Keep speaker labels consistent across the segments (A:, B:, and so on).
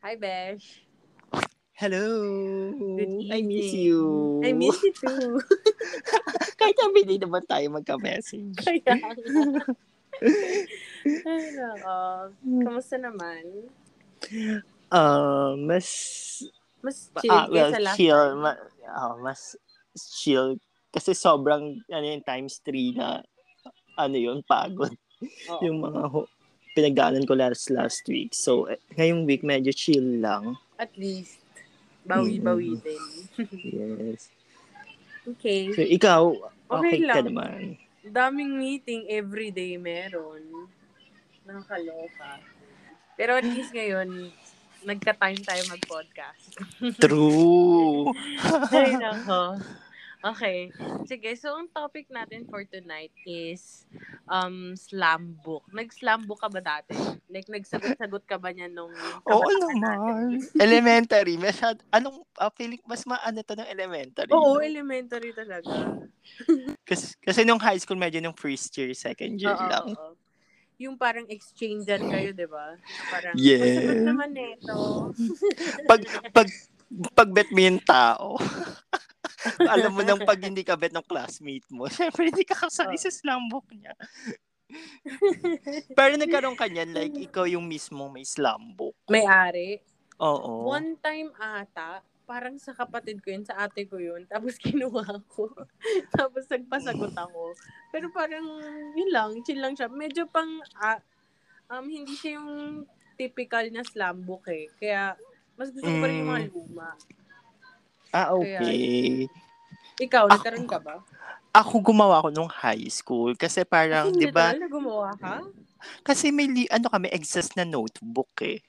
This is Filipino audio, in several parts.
A: Hi, Besh.
B: Hello. I miss you.
A: I miss you too.
B: Kahit every day naman tayo magka-message.
A: Kaya. Ay, nako. Kamusta naman?
B: Uh, mas
A: Mas chill
B: ah, well,
A: last
B: chill.
A: time.
B: Ma, ah, mas chill. Kasi sobrang, ano yung times 3 na, ano yun, pagod.
A: Oo.
B: Yung mga ho- pinagdaanan ko last last week. So, eh, ngayong week medyo chill lang.
A: At least, bawi-bawi din.
B: Yes.
A: Okay.
B: So, ikaw,
A: Okay
B: okay, ka
A: lang.
B: naman.
A: Daming meeting everyday meron. Nakakaloka. Pero at least ngayon, nagka-time tayo mag-podcast.
B: True.
A: Ay, nako. Okay. Sige, so ang topic natin for tonight is um slam book. Nag-slam book ka ba dati? Like, nagsagot-sagot ka ba niya nung
B: Oo naman. elementary. Masyad, anong, uh, feeling, mas maano to ng elementary.
A: Oo,
B: no?
A: elementary talaga.
B: Kasi, kasi nung high school, medyo nung first year, second year
A: Oo,
B: lang.
A: oo. Yung parang exchangean kayo, di ba? Parang,
B: Yes.
A: masagot naman nito.
B: Pag, pag, pag bet mo yung tao, alam mo nang pag hindi ka bet ng classmate mo, syempre hindi ka kasali
A: Oo.
B: sa slam book niya. Pero nagkaroon ka niyan, like, ikaw yung mismo may slam book.
A: May-ari.
B: Oo.
A: One time ata, parang sa kapatid ko yun, sa ate ko yun, tapos kinuha ko. tapos nagpasagot ako. Pero parang, yun lang, chill lang siya. Medyo pang, ah, um, hindi siya yung typical na slam book eh. Kaya, mas gusto ko pa rin yung mga
B: Mm.
A: luma.
B: Ah, okay.
A: Ikaw,
B: Ako-
A: nagkaroon ka ba?
B: Ako gumawa ko nung high school kasi parang, di ba,
A: literal na gumawa ka?
B: kasi may, li- ano kami, exist na notebook eh.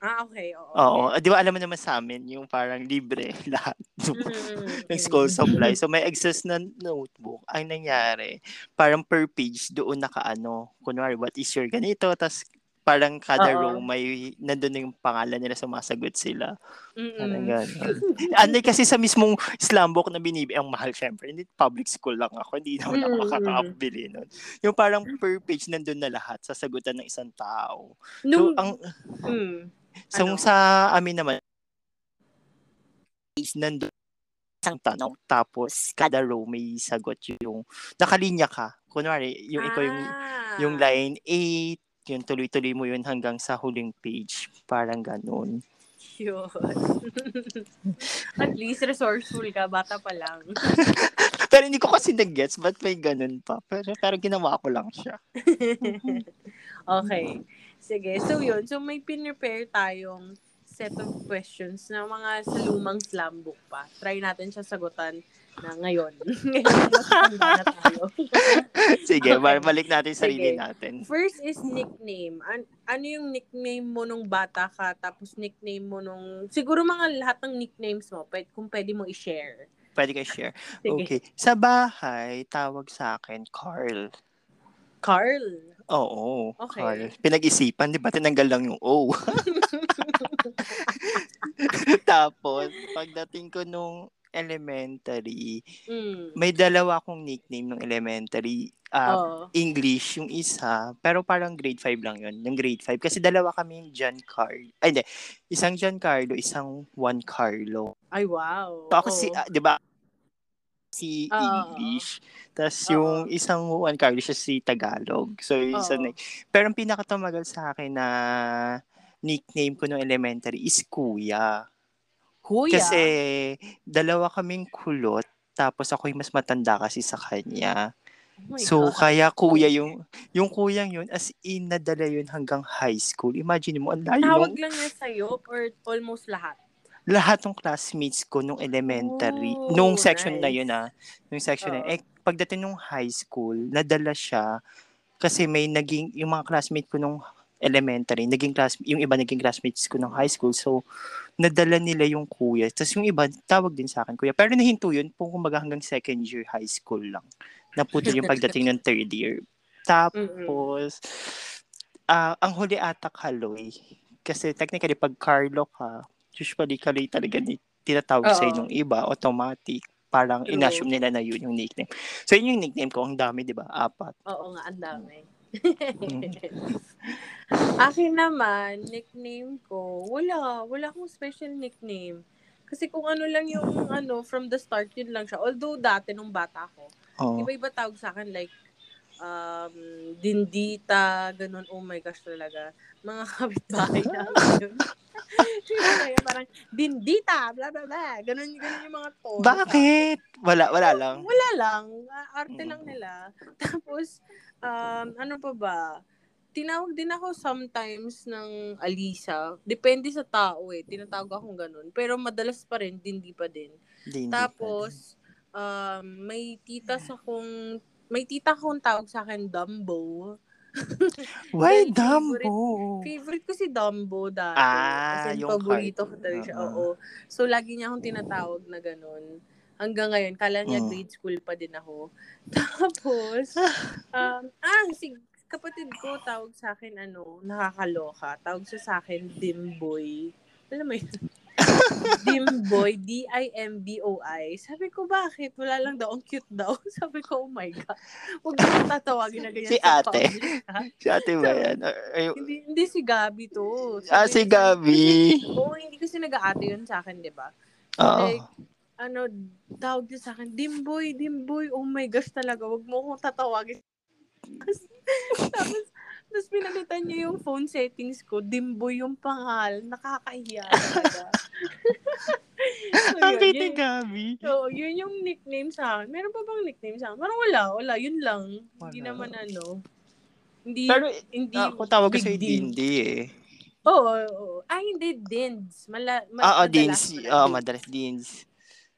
A: Ah, okay. Oo.
B: Oo. Di ba alam mo naman sa amin, yung parang libre lahat
A: Mm,
B: ng school supply. So may excess na notebook. Ang nangyari, parang per page doon nakaano, kunwari, what is your ganito, tas parang kada
A: Oo.
B: row may nandun na yung pangalan nila sumasagot sila. Parang gano'n. Ano kasi sa mismong slam book na binibi, ang mahal syempre. Hindi public school lang ako. Hindi naman ako makakabili nun. Yung parang per page nandun na lahat, sasagutan ng isang tao. So,
A: Nung,
B: ang,
A: mm,
B: So,
A: Ano?
B: sa amin naman, is nandun isang tanong, tapos kada row may sagot yung, nakalinya ka. Kunwari, yung ikaw yung,
A: ah.
B: yung line 8, yung tuloy-tuloy mo yun hanggang sa huling page. Parang ganun.
A: Yun. At least resourceful ka, bata pa lang.
B: Pero hindi ko kasi nag-gets, ba't may ganun pa? Pero, pero ginawa ko lang siya.
A: okay. Sige, so yun. So may pinrepare tayong set of questions na mga sa lumang slam book pa. Try natin siya sagutan na ngayon. na tayo.
B: Sige,
A: Okay.
B: balik natin sa sarili
A: Sige.
B: natin.
A: First is nickname. An- ano yung nickname mo nung bata ka, tapos nickname mo nung... Siguro mga lahat ng nicknames mo, pwede, kung pwede mo i-share.
B: Pwede ka share.
A: Sige.
B: Okay. Sa bahay, tawag sa akin, Carl.
A: Carl.
B: Oo,
A: Okay.
B: Carl. Pinag-isipan, di ba? Tinanggal lang yung O. Tapos, pagdating ko nung elementary,
A: Mm.
B: may dalawa akong nickname nung elementary. Ah,
A: Oo.
B: English yung isa, pero parang grade 5 lang yun. Yung grade 5. Kasi dalawa kami yung Giancarlo. Ay, hindi. Isang Giancarlo, isang Juan Carlo.
A: Ay, wow.
B: So, ako si,
A: Oo.
B: ah, di ba, si
A: Oo.
B: English. Tapos
A: Oo.
B: yung isang Juan Carlos siya si Tagalog. So yung isa
A: Oo.
B: na, pero ang pinakatumagal sa akin na nickname ko nung elementary is Kuya.
A: Kuya.
B: Kasi dalawa kaming kulot tapos ako yung mas matanda kasi sa kanya.
A: Oh
B: so
A: God.
B: kaya kuya yung yung kuyang yun as in nadala yun hanggang high school. Imagine mo ang layo
A: Tawag lang niya sa'yo or almost lahat?
B: lahat ng classmates ko nung elementary,
A: Oh,
B: nung section na
A: nice.
B: yun ah, nung section na
A: Oo.
B: yun. Eh, pagdating nung high school, nadala siya kasi may naging, yung mga classmate ko nung elementary, naging class, yung iba naging classmates ko nung high school. So, nadala nila yung kuya. Tapos yung iba, tawag din sa akin kuya. Pero nahinto yun, kung kumbaga hanggang second year high school lang. Naputol yung pagdating ng third year. Tapos, ah ang huli ata Kaloy. Kasi technically, pag Carlo ka, usually Kaloy talaga ni tinatawag sa ng iba, automatic. Parang
A: True.
B: inassume nila na yun yung nickname. So, yun yung nickname ko. Ang dami, di ba? Apat.
A: Oo nga, ang dami. Akin naman, nickname ko, wala. Wala akong special nickname. Kasi kung ano lang yung ano, from the start, yun lang siya. Although dati, nung bata ko,
B: Oh.
A: iba-iba tawag sa akin, like, um, dindita, ganun. Oh my gosh talaga. Mga kapitbahay namin. Kaya parang, dindita, bla bla bla. Ganun, ganun yung mga to.
B: Bakit? Wala, wala lang.
A: Wala lang. Arte
B: Mm.
A: lang nila. Tapos, um, ano pa ba? Tinawag din ako sometimes ng Alisa. Depende sa tao eh. Tinatawag akong ganun. Pero madalas pa rin, hindi pa din.
B: Hindi
A: Tapos, um, may tita sa kong, may tita akong tawag sa akin, Dumbo.
B: Why
A: Dahil
B: Dumbo?
A: Favorite ko si Dumbo dati.
B: Ah,
A: As in,
B: yung
A: paborito ko talaga siya.
B: Oo.
A: Oo. So, lagi niya akong tinatawag na ganun. Hanggang ngayon, kala niya
B: Mm.
A: grade school pa din ako. Tapos, um, ah, si kapatid ko tawag sa akin, ano, nakakaloka. Tawag siya sa akin, Dimboy. Alam mo yun? Dimboy, D-I-M-B-O-I. Sabi ko, bakit? Wala lang daw, ang cute daw. Sabi ko, oh my God. Huwag mo tatawagin na ganyan
B: Si
A: sa
B: ate.
A: public, ha?
B: Si ate ba yan? Ay,
A: Hindi, hindi si Gabi to.
B: ah, si Gabi.
A: Oo, hindi kasi nag-aate yun sa akin, di ba?
B: Oo.
A: Like, ano, tawag niya sa akin, Dimboy, Dimboy, oh my gosh talaga, wag mo akong tatawagin. Tapos, tapos, tapos pinalitan niya yung phone settings ko, Dimboy yung pangal, nakakahiya so,
B: Ang
A: yun, yun,
B: Gabi.
A: so, yun yung nickname sa akin. Meron pa bang nickname sa akin? Parang wala, wala, yun lang. Hindi
B: Wala.
A: naman ano. Hindi,
B: Pero
A: hindi
B: ako tawag ko
A: big
B: sa
A: deal.
B: Dindi eh.
A: Oo, oo. Ay, hindi, Dins. Mala, ma-
B: Oo,
A: madalas
B: Dins.
A: ko na
B: Oo,
A: Dins.
B: madalas Dins.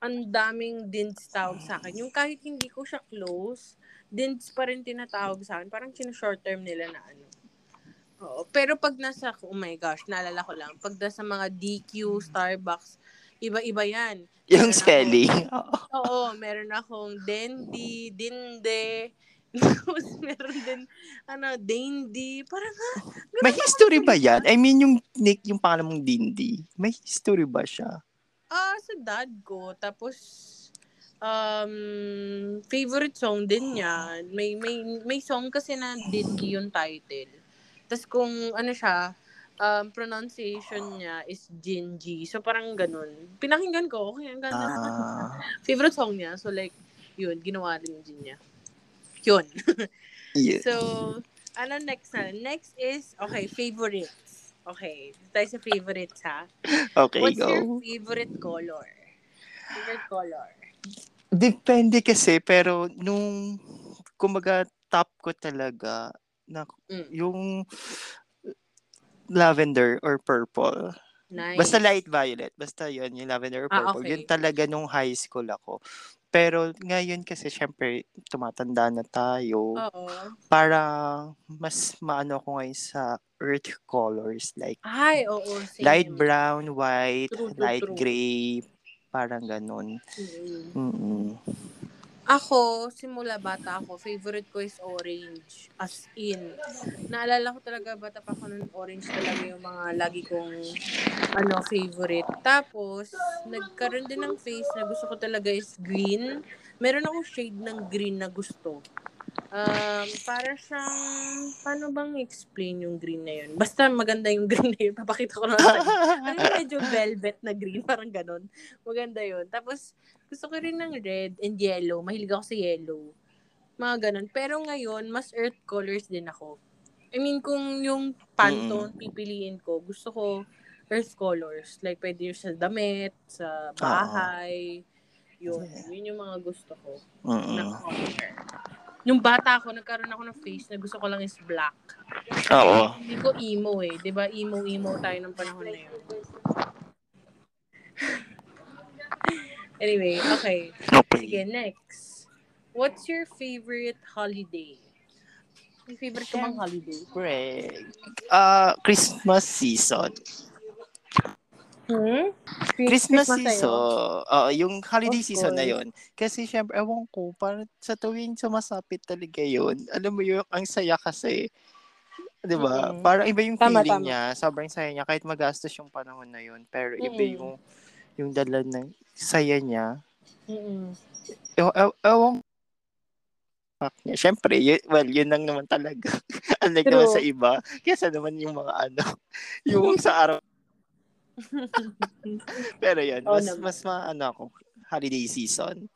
A: Ang daming Dins tawag sa akin. Yung kahit hindi ko siya close, Dins pa rin tinatawag sa akin. Parang short term nila na ano. Oo. Pero pag nasa, oh my gosh, naalala ko lang, pag nasa mga DQ, Starbucks, iba-iba yan.
B: Yung
A: Meron
B: spelling. Oo.
A: Oo, meron akong Dendi, Dinde, tapos meron din, ano, Dandy. Parang, ha? Ganun
B: May history ba yan? I mean, yung nick, yung pangalan mong Dindi. May history ba siya?
A: Ah, sa dad ko. Tapos, um, favorite song din niya. May, may, may song kasi na Dingy yung title. Tapos kung ano siya, um, pronunciation niya is Jinji. So, parang ganun. Pinakinggan ko, okay, ang ganda.
B: Ah,
A: Favorite song niya. So, like, yun, ginawa din din niya. Yun.
B: yeah.
A: So, ano next na? Next is, okay, favorites. Okay, tayo sa favorites ha.
B: Okay,
A: What's
B: go.
A: your favorite color? Favorite color?
B: Depende kasi, pero nung, kumaga, top ko talaga, na,
A: Mm.
B: yung lavender or purple.
A: Nice.
B: Basta light violet. Basta yun, yung lavender or
A: Ah,
B: purple.
A: okay.
B: Yun talaga nung high school ako. Pero ngayon kasi, syempre, tumatanda na tayo.
A: Oo.
B: Parang, mas maano ko ngayon sa earth colors. Like,
A: Ay, oo, same.
B: light brown, white,
A: True, true,
B: light
A: true.
B: gray. Parang ganun.
A: Mm.
B: Mm-mm.
A: Ako, simula bata ako, favorite ko is orange. As in. Naalala ko talaga, bata pa ako nun, orange talaga yung mga lagi kong ano, favorite. Tapos, nagkaroon din ng face na gusto ko talaga is green. Meron akong shade ng green na gusto. Um, para siyang, paano bang explain yung green na yun? Basta maganda yung green na yun. Papakita ko na lang. ano yung medyo velvet na green, parang ganun. Maganda yun. Tapos, gusto ko rin ng red and yellow. Mahilig ako sa yellow. Mga ganun. Pero ngayon, mas earth colors din ako. I mean, kung yung Pantone pipiliin ko, gusto ko earth colors. Like, pwede yung sa damit, sa bahay. Yun. Yun yung mga gusto ko na
B: Mm-mm.
A: color. Nung bata ako, nagkaroon ako ng face na gusto ko lang is black.
B: Oo.
A: Hindi ko emo eh. 'Di ba Emo-emo tayo ng panahon na yun. anyway, okay. Sige,
B: Okay.
A: next. What's your favorite holiday? May favorite ka bang holiday?
B: Siyempre, ah Christmas season.
A: Hmm?
B: Christmas,
A: sa'yo?
B: season. Oo, yung holiday
A: Of
B: season na
A: course.
B: yon. Kasi syempre, ewan ko, parang sa tuwing sumasapit talaga yun, alam mo yung ang saya kasi. 'Di ba?
A: Mm-mm.
B: Parang iba yung
A: Tama,
B: feeling
A: tama.
B: niya. Sobrang saya niya kahit magastos yung panahon na yun. Pero iba
A: Mm-mm.
B: yung yung dala ng saya niya.
A: Mm-mm.
B: Ew, ew, ewan fuck niya. Syempre, yun, well, yun lang naman talaga. Unlike
A: True.
B: naman sa iba. Kesa naman yung mga ano, yung sa araw. Pero yan,
A: Oo
B: mas,
A: naman.
B: mas maano ako, holiday season.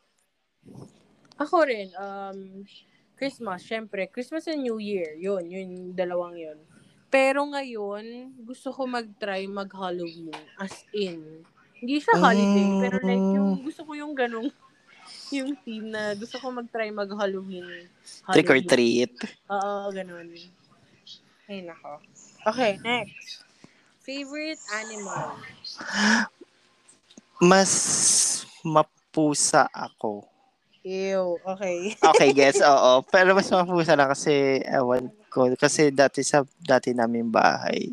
A: Ako rin, um, Christmas, syempre. Christmas and New Year, yun, yun, dalawang yun. Pero ngayon, gusto ko mag-try mag-Halloween. As in, hindi siya holiday,
B: Mm.
A: pero like, yung gusto ko yung ganong, yung theme na gusto ko mag-try mag-Halloween.
B: Trick or
A: Halloween.
B: treat.
A: Oo, ganun. Ay, nako. Okay, next. Favorite animal?
B: Mas mapusa ako.
A: Ew, okay.
B: Okay, guess, oo. Pero mas mapusa lang kasi, ewan ko, kasi dati sa, dati namin bahay,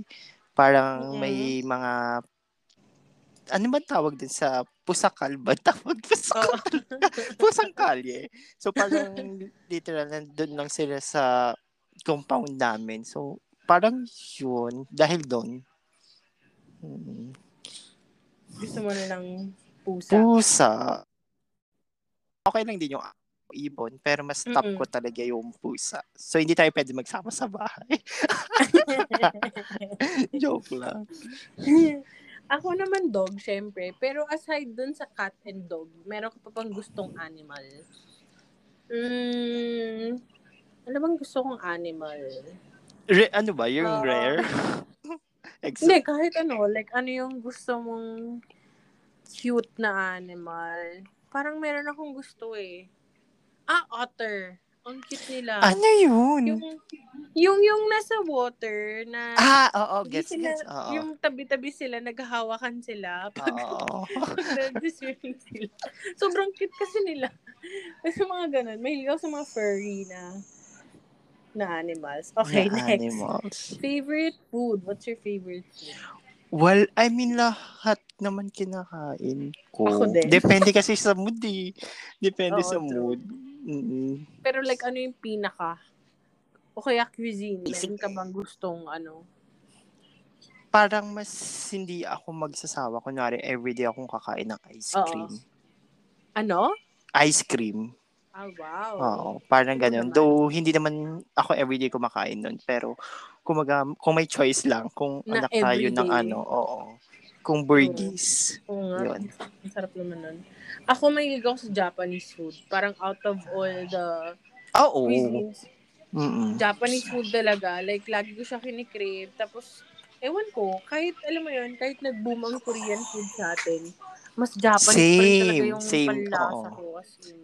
B: parang
A: Mm-mm.
B: may mga, ano ba tawag din sa pusakal ba? Tawag pusakal.
A: Oo.
B: pusang kalye. So parang literal nandun lang sila sa compound namin. So parang yun, dahil doon. Hmm.
A: gusto mo na ng pusa.
B: Pusa. Okay lang din yung ibon, pero mas top
A: Mm-mm.
B: ko talaga yung pusa. So hindi tayo pwede magsama sa bahay. Joke lang.
A: Ako naman dog, syempre. Pero aside dun sa cat and dog, meron ka pa pang gustong animal. Mm, ano bang gusto kong animal?
B: Re- ano ba? Yung
A: Ah.
B: rare? Exo-
A: Hindi, kahit ano. Like, ano yung gusto mong cute na animal? Parang meron akong gusto eh. Ah, otter. Ang cute nila.
B: ano yun?
A: Yung, yung, yung nasa water na
B: ah, oo,
A: hindi
B: gets,
A: sila,
B: gets. Oo.
A: yung tabi-tabi sila, naghahawakan sila pag,
B: Oo.
A: pag nag-swimming sila. Sobrang cute kasi nila. Kasi mga ganun. Mahilig ako sa mga furry na na animals. Okay,
B: Na
A: next.
B: animals.
A: Favorite food? What's your favorite food?
B: Well, I mean, lahat naman kinakain ko.
A: Ako din.
B: Depende kasi sa mood eh. Depende
A: Oo,
B: sa
A: true.
B: mood. Mm.
A: Pero like, ano yung pinaka? O kaya cuisine? Meron ka bang gustong ano?
B: Parang mas hindi ako magsasawa. Kunwari, everyday akong kakain ng ice
A: Oo.
B: cream.
A: Ano?
B: Ice cream.
A: Ah, wow.
B: Oo, parang
A: naman.
B: Though, hindi naman ako everyday kumakain nun. Pero, kumaga, kung may choice lang, kung
A: Na
B: anak tayo ng ano, oo. Kung burgies.
A: Oo nga.
B: Yun.
A: Ang sarap naman nun. Ako mahilig ako sa Japanese food. Parang out of all the
B: Oo.
A: cuisines,
B: Mm-mm.
A: Japanese food talaga. Like, lagi ko siya kinikrave. Tapos, ewan ko, kahit, alam mo yun, kahit nag-boom ang Korean food sa atin, mas Japanese pa rin talaga
B: Same,
A: yung
B: same,
A: panlasa
B: oo.
A: ko. As in,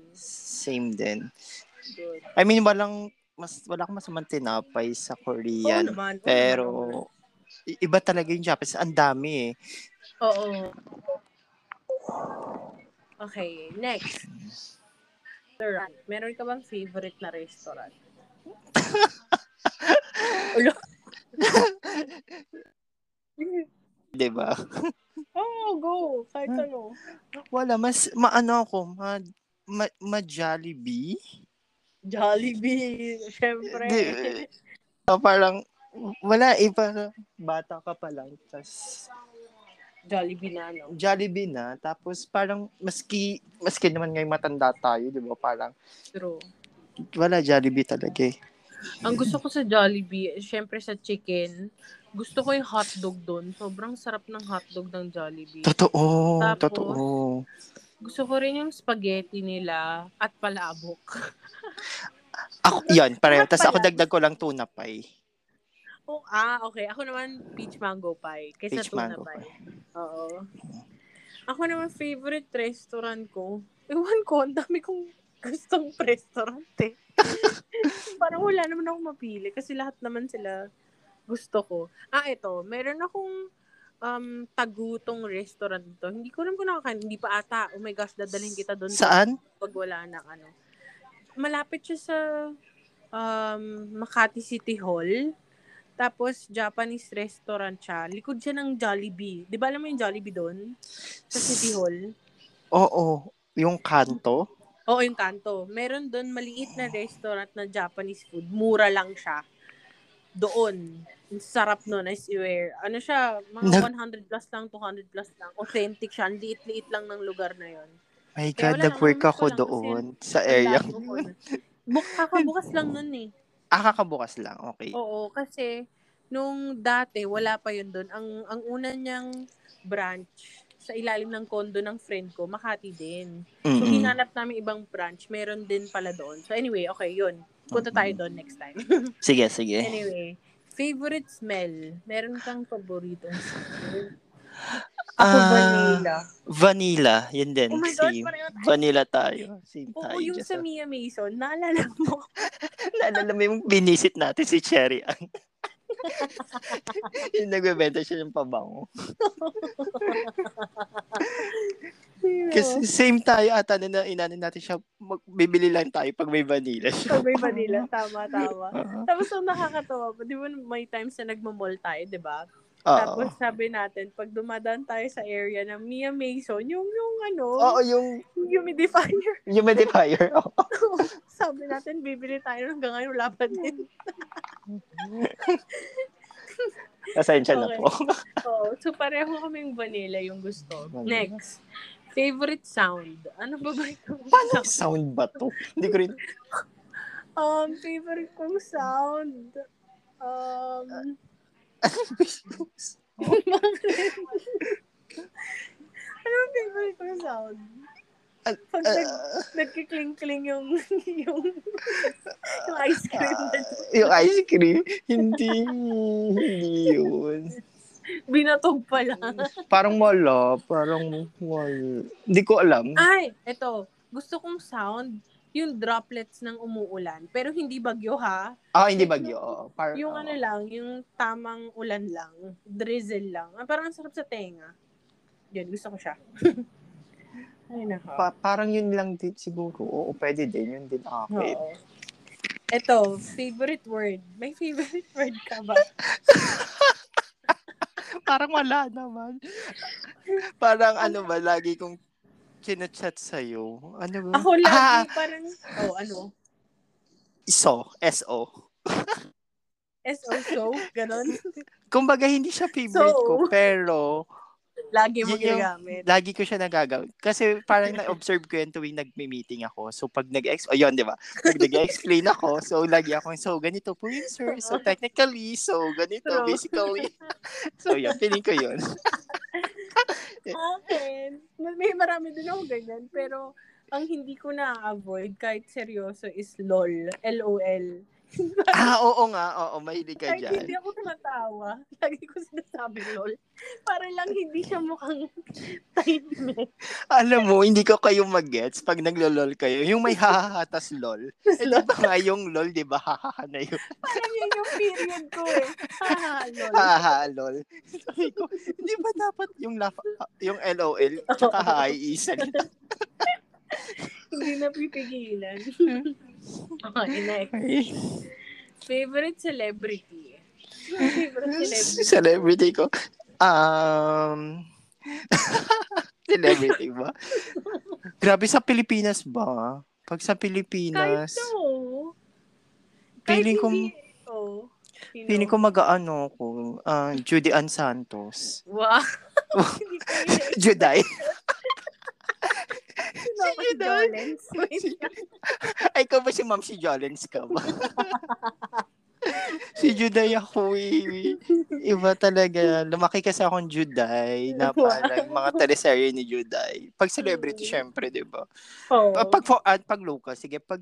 B: Same din.
A: good.
B: I mean, walang, mas, wala akong masamang tinapay sa
A: Oo
B: Korean.
A: naman. oo
B: pero,
A: naman.
B: iba talaga yung Japanese. Ang dami eh.
A: Oo. Okay, next. Restaurant. Meron ka bang favorite na restaurant? Ulo.
B: Di ba?
A: oh, go. Kahit
B: Hmm.
A: ano.
B: Wala, mas, maano ako, ma, ma, ma Jollibee.
A: Jollibee. Siyempre.
B: Di- Ah, parang, wala eh, parang bata ka pa lang. Tapos,
A: Jollibee na, no?
B: Jollibee na. Tapos, parang, maski, maski naman ngayon matanda tayo, di ba? Parang,
A: True.
B: wala Jollibee talaga eh.
A: Ang gusto ko sa Jollibee, syempre sa chicken, gusto ko yung hotdog doon. Sobrang sarap ng hotdog ng Jollibee.
B: Totoo,
A: Tapos,
B: totoo.
A: Gusto ko rin yung spaghetti nila at palabok.
B: Ako, yan, pareho. Tapos ako dagdag ko lang tuna pie.
A: Oh, ah, okay. Ako naman, peach mango pie. Kaysa
B: Peach
A: tuna
B: mango
A: pie. Oo. Ako naman, favorite restaurant ko. Ewan ko, ang dami kong gustong restaurant eh. Parang wala naman akong mapili kasi lahat naman sila gusto ko. Ah, ito. Meron akong um, tagutong restaurant to. Hindi ko alam kung nakakain. Hindi pa ata. Oh my gosh, dadalhin kita doon.
B: Saan?
A: Pag wala na ano. Malapit siya sa um, Makati City Hall. Tapos, Japanese restaurant siya. Likod siya ng Jollibee. Di ba alam mo yung Jollibee doon? Sa City Hall.
B: Oo, yung kanto.
A: Oo, yung kanto. Meron doon maliit na restaurant na Japanese food. Mura lang siya. Doon. Ang sarap nun, I swear. Ano siya, mga
B: Nag-
A: 100 plus lang, 200 plus lang. Authentic siya. Ang liit-liit lang ng lugar na yon.
B: My
A: Kaya
B: God, nag-work ako doon sa area.
A: ko. Buk kakabukas lang nun eh.
B: Ah, kakabukas lang. Okay.
A: Oo, kasi nung dati, wala pa yun doon. Ang, ang una niyang branch sa ilalim ng kondo ng friend ko, Makati din. So,
B: Mm-mm.
A: hinanap namin ibang branch. Meron din pala doon. So, anyway, okay, yun. Punta tayo doon next time.
B: Sige, sige.
A: anyway, favorite smell. Meron kang paboritong smell? Ako,
B: Ah,
A: vanilla.
B: Vanilla. Yun din.
A: Oh my God,
B: Same.
A: tayo.
B: Vanilla tayo. Same
A: Oo,
B: tayo.
A: yung sa Mia Mason, naalala mo?
B: Naalala mo yung binisit natin si Cherry Ann. yung nagbebenta siya ng pabango. Kasi same tayo ata na na- inanin natin siya. Mag, bibili lang tayo pag may vanilla siya.
A: Pag may vanilla, tama, tama.
B: Oo.
A: Tapos ang nakakatawa di ba may times na nagmamall tayo, di ba? Tapos sabi natin, pag dumadaan tayo sa area ng Mia Mason, yung, yung ano,
B: Oo, yung
A: humidifier.
B: humidifier. Oo.
A: sabi natin, bibili tayo hanggang ngayon, wala pa din.
B: Pasensya na
A: Okay.
B: po.
A: Oo, so pareho kaming vanilla yung gusto. Next, favorite sound. Ano ba ba ito?
B: Paano sound ba to? Hindi ko rin.
A: Um, favorite kong sound. Um, ano ang favorite kong sound? Pag nag,
B: Ah,
A: nagkikling-kling yung, yung, yung ice cream na
B: yung ice cream, hindi, hindi yun.
A: binatog pa lang.
B: Parang wala, parang wala. Hindi ko alam.
A: Ay, eto. Gusto kong sound, yung droplets ng umuulan. Pero hindi bagyo ha.
B: Ah, hindi bagyo. oo. Par-
A: Yung
B: oo.
A: ano lang, yung tamang ulan lang. Drizzle lang. Ah, parang ang sarap sa tenga. Yun, gusto ko siya. Ay, nako.
B: Pa- parang yun lang din siguro. Oo, pwede din. Yun din akin.
A: Oo. Eto, favorite word. May favorite word ka ba?
B: parang wala naman. parang ano ba, lagi kong chinachat sa'yo. Ano ba?
A: Ako lagi
B: Ah,
A: parang, oh, ano?
B: so, S-O.
A: SO show, ganon.
B: Kumbaga, hindi siya favorite
A: So,
B: ko, pero
A: Lagi mo ginagamit.
B: lagi ko siya nagagawin. Kasi parang na-observe ko yun tuwing nagme-meeting ako. So, pag nag-ex... O, yun, di ba? Pag nag-explain ako, so, lagi ako, so, ganito po yun, sir. So, technically, so, ganito,
A: True.
B: basically. so, yun, feeling ko yun.
A: Akin, may marami din ako ganyan. Pero, ang hindi ko na-avoid kahit seryoso is LOL. L-O-L.
B: ah, oo nga, oo, mahilig ka
A: Kahit
B: dyan.
A: hindi ako tumatawa, lagi ko sinasabi LOL. Para lang hindi siya mukhang tahimik.
B: Alam mo, hindi ko kayo mag-gets pag naglo-lol kayo. Yung may hahahatas lol. Eh, di ba nga yung lol, di ba? Hahaha na yun.
A: Parang yun yung period ko eh. Haha, LOL.
B: Hahaha, lol. Sabi ko, di ba dapat yung laugh, yung LOL, tsaka hi, isa lang.
A: hindi na pipigilan. okay, next. Favorite celebrity. Favorite celebrity.
B: Celebrity ko. Um, celebrity ba? Grabe sa Pilipinas ba? Pag sa
A: Kahit
B: Pilipinas,
A: no. Kahit
B: Feeling ko-
A: oh,
B: feeling ko mag-ano ko, ah, Judy Ann Santos.
A: Wow.
B: Juday.
A: Sino si. Jolens?
B: Ay, ikaw ba si Ma'am si Jolens ka ba? si Juday ako eh. Iba talaga. Lumaki kasi akong Juday na parang mga teleserye ni Juday. Pag celebrity,
A: Mm.
B: syempre, di ba?
A: Oh.
B: Pa- Pag, for, ah, pag local, sige, pag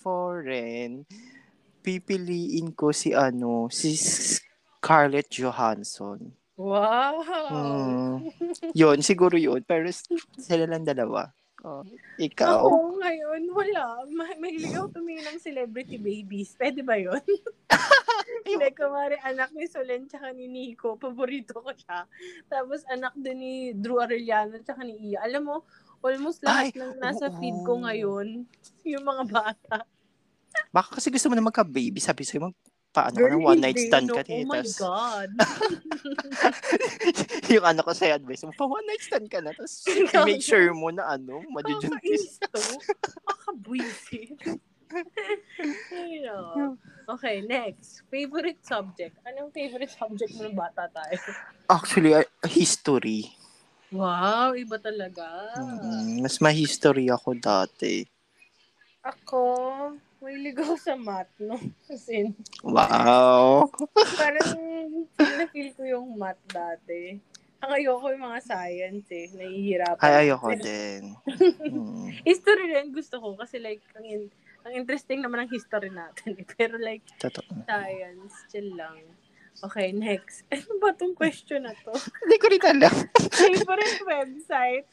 B: foreign, pipiliin ko si ano, si Scarlett Johansson.
A: Wow.
B: Hmm. Yun, siguro yun. Pero sila lang dalawa. Oh, ikaw?
A: Ako ngayon, wala. Ma- mahilig ako tumingin ng celebrity babies. Pwede ba yun? Hindi, kumari anak ni Solen tsaka ni Nico, paborito ko siya. Tapos anak din ni Drew Arellano tsaka ni Iya. Alam mo, almost lahat
B: Ay,
A: ng nasa
B: oo.
A: feed ko ngayon, yung mga bata.
B: Baka kasi gusto mo na magka-baby. Sabi sa'yo, mag, paano ka na one night stand
A: no?
B: ka
A: Oh
B: eh.
A: my
B: Tas,
A: God.
B: yung ano ko sa'yo advice mo, pa one night stand ka na. Tapos make sure mo na ano.
A: Makabwisit. Ay, no. Okay, next. Favorite subject. Anong favorite subject mo ng bata tayo?
B: Actually, uh, history.
A: Wow, iba talaga.
B: Mm, mas ma-history ako dati.
A: Ako, Mahilig ako sa math, no? As in,
B: Wow.
A: parang feel na feel ko yung math dati. Ang ayoko yung mga science eh. Nahihirapan.
B: Ay, ayoko din. Hmm.
A: History rin gusto ko kasi like, ang, in- ang interesting naman ang history natin. eh. Pero like,
B: Totoo.
A: science, chill lang. Okay, next. Ano ba tong question na to?
B: Hindi ko rin alam.
A: Favorite website?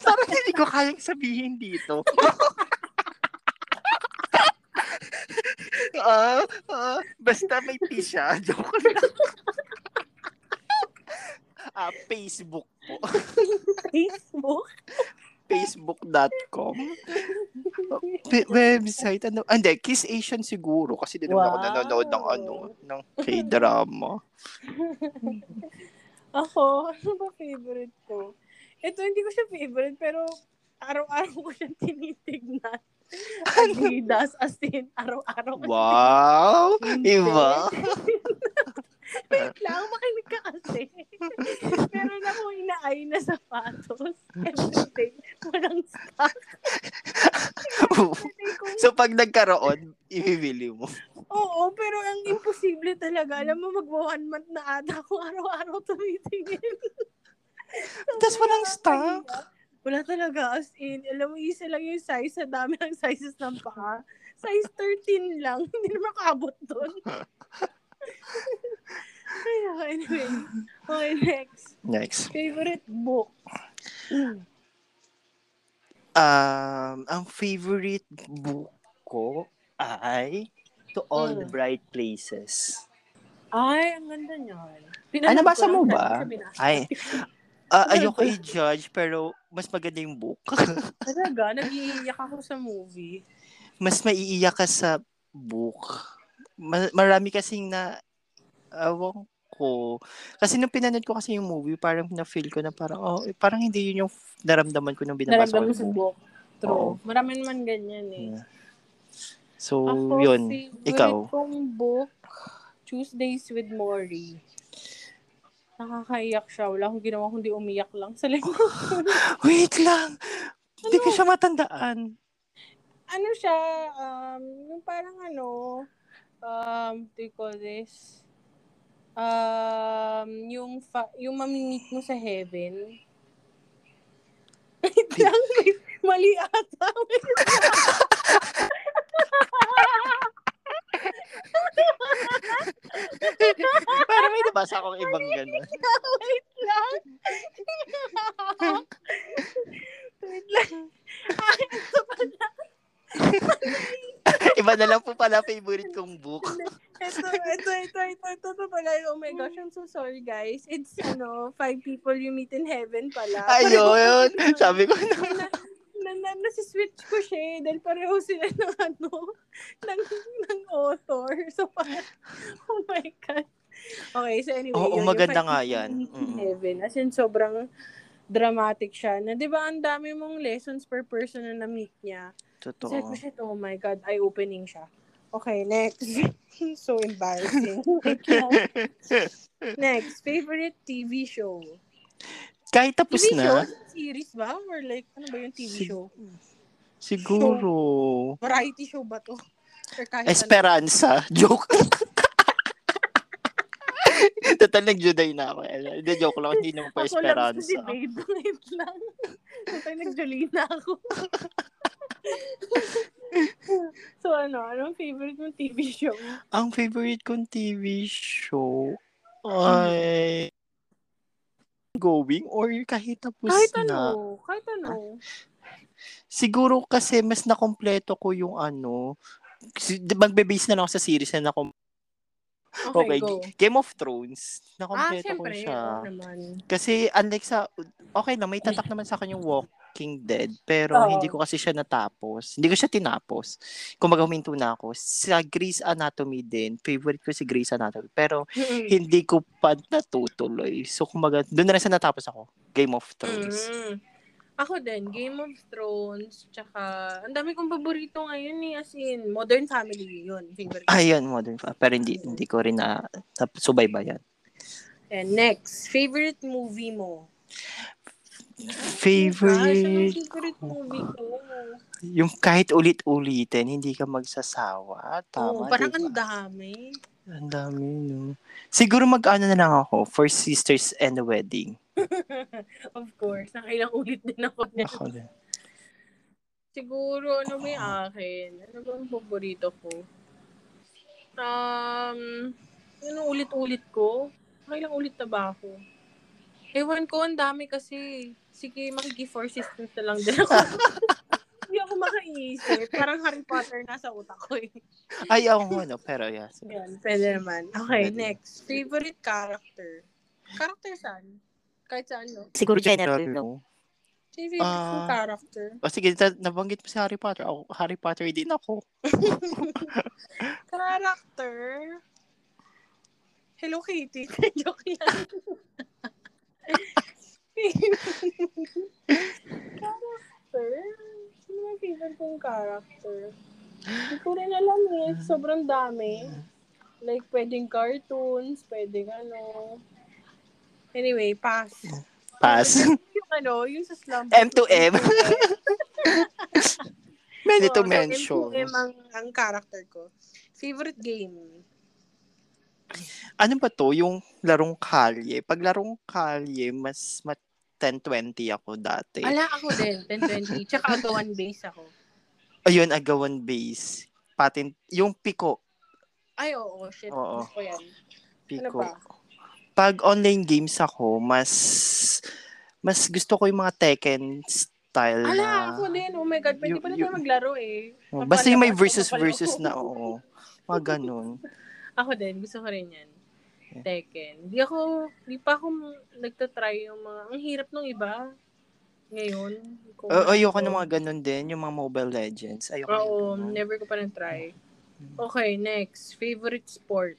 B: Parang hindi ko kayang sabihin dito. Ah, ah, basta may P siya. Joke lang. Ah, Facebook po.
A: Facebook?
B: Facebook.com. Pe- website, ano? Ah, Hindi, Kiss Asian siguro. Kasi din naman ako
A: Wow.
B: nanonood ng ano, ng K-drama.
A: Ako, ano ba favorite ko? Ito, hindi ko siya favorite, pero araw-araw ko siya tinitignan. Adidas, as in, araw-araw
B: Wow! Iba?
A: Wait lang, makinig ka kasi. Meron akong inaay na sapatos. Everything. Walang stock.
B: So, pag nagkaroon, ibibili mo.
A: Oo, pero ang imposible talaga. Alam mo, mag one month na ata ako araw-araw tumitingin.
B: Tapos walang stock.
A: Wala talaga. As in, alam mo, isa lang yung size. Sa dami ng sizes ng paa. Size 13 lang. Hindi na makabot doon. Ay, anyway. Okay, next.
B: Next.
A: Favorite book?
B: Um, ang favorite book ko ay To All the
A: Mm.
B: Bright Places.
A: Ay, ang ganda niyan.
B: Ay, nabasa mo ba? Ay, ah,
A: Ano
B: ayoko i-judge, pero mas maganda yung book.
A: Talaga, nag-iiyak ako sa movie.
B: mas maiiyak ka sa book. Ma- marami kasing na, awang ko. Kasi nung pinanood ko kasi yung movie, parang na-feel ko na parang, oh, eh, parang hindi yun yung naramdaman ko nung binabasa ko
A: Naramdaman mo
B: yung
A: sa
B: book.
A: book. True.
B: Oo.
A: Marami naman ganyan eh.
B: Yeah. So,
A: Ako,
B: yun.
A: favorite
B: Ikaw.
A: kong book, Tuesdays with Maury. Nakakaiyak siya. Wala akong ginawa kundi umiyak lang sa likod.
B: Wait lang! Hindi
A: Ano?
B: ko siya matandaan.
A: ano siya, um, yung parang ano, um, do you call this? Um, yung, fa- yung mamimit mo sa heaven. Wait lang, mali ata. Wait
B: Parang may nabasa akong ibang gano'n.
A: Wait lang. Wait lang. Ah, ito pala.
B: Iba na lang po pala favorite kong book.
A: Ito, ito, ito, ito, ito, ito pala. Oh my gosh, I'm so sorry guys. It's, ano, five people you meet in heaven pala.
B: Ayun! Sabi ko na.
A: Na, na, na, nasi-switch ko siya eh, dahil pareho sila ng ano, ng, ng author. So, parang, oh my God. Okay, so anyway.
B: Oo,
A: yun,
B: maganda nga yan.
A: Heaven. As in, sobrang dramatic siya. Na, di ba, ang dami mong lessons per person na na-meet niya.
B: Totoo.
A: Sabi ko, shit, oh my God, eye-opening siya. Okay, next. so embarrassing. Next, favorite TV show.
B: Kahit tapos
A: TV show?
B: na,
A: Series ba? Or like, ano ba yung TV
B: Sig-
A: show?
B: siguro,
A: Variety show ba to? Ano?
B: Esperanza. Joke. Total, nag-juday na ako. Hindi, joke lang. Hindi naman pa
A: Ako lang
B: Esperanza.
A: si Babe. Wait lang. Total, nagjolina ako. so ano, anong favorite mong TV show?
B: Ang favorite kong TV show ay going or kahit tapos
A: Kahit
B: na.
A: ano, kahit ano.
B: Siguro kasi mas nakompleto ko yung ano, magbe-base na lang ako sa series na nakom-
A: Okay,
B: Okay,
A: go.
B: Game of Thrones.
A: Ah,
B: Nakompleto ko
A: syempre.
B: siya.
A: Oo naman.
B: Kasi unlike sa, okay lang, may tatak naman sa akin yung Walking Dead, pero
A: Oo.
B: hindi ko kasi siya natapos. Hindi ko siya tinapos. Kung huminto na ako. Sa Grey's Anatomy din, favorite ko si Grey's Anatomy, pero hindi ko pa natutuloy. So, kumaga, doon na rin sa natapos ako. Game of Thrones.
A: Mm. Ako din, Game of Thrones, tsaka, ang dami kong paborito ngayon eh, as in, Modern Family, yun, favorite.
B: Ayun, modern fa- Pero hindi, hindi ko rin na, na subaybayan.
A: And next, favorite movie mo? Gosh, anong
B: Favorite,
A: favorite movie ko?
B: yung kahit ulit-ulitin, hindi ka magsasawa.
A: Oo,
B: Tama,
A: parang
B: diba?
A: ang dami.
B: Ang dami, no? Siguro mag-ano na lang ako, for Sisters and the Wedding.
A: of course, nakailang ulit din ako. niyan.
B: Ako din.
A: Siguro, ano may akin? Ano ba ang paborito ko? Um, ano ulit-ulit ko? Nakailang ulit na ba ako? Ewan ko, ang dami kasi. Sige, makiki-four sisters na lang din ako. Hindi ako makaisip. Parang Harry Potter nasa utak ko eh.
B: Ay, ako nga, no? Pero, yeah. So,
A: Yan, pwede naman. Okay,
B: Pwede.
A: next. Favorite character? Character saan? Kahit saan, no?
C: Siguro
B: General,
C: no?
A: Favorite kong
B: Ah.
A: character?
B: O sige, ta- nabanggit mo si Harry Potter. Ako, Harry Potter din ako.
A: Character? Hello Kitty. Joke lang. Character? Sino ang favorite kong character? Hindi ko rin alam eh. Sobrang dami. Like, pwedeng cartoons, pwedeng ano. Anyway, pass.
B: Pass.
A: yung ano, yung sa slum.
B: M to M. Many to
A: Oo, so
B: mention.
A: M2M ang, ang character ko. Favorite game?
B: Ano ba to? Yung larong kalye. Pag larong kalye, mas mat 10-20 ako dati.
A: Ala, ako din. 10-20. Tsaka agawan base ako.
B: Ayun, agawan base. Patent, yung piko.
A: Ay, oo. shit.
B: Oo.
A: Gusto yan.
B: Piko.
A: Ano pa?
B: Pag online games ako, mas mas gusto ko yung mga Tekken style
A: Ala,
B: na
A: ako din. Oh my God. Pwede
B: Yung-
A: pala
B: yung-
A: tayo maglaro eh.
B: Oh, basta yung may versus versus na, oo. Mga ganun.
A: Ako din. Gusto ko rin yan. Tekken. Di ako, di pa ako nagtatry yung mga, ang hirap nung iba. Ngayon. Kung
B: Uh, ayoko ng mga ganun din, yung mga Mobile Legends. Ayoko
A: Oo,
B: ganun.
A: never ko pa na-try. Okay, next. Favorite sport?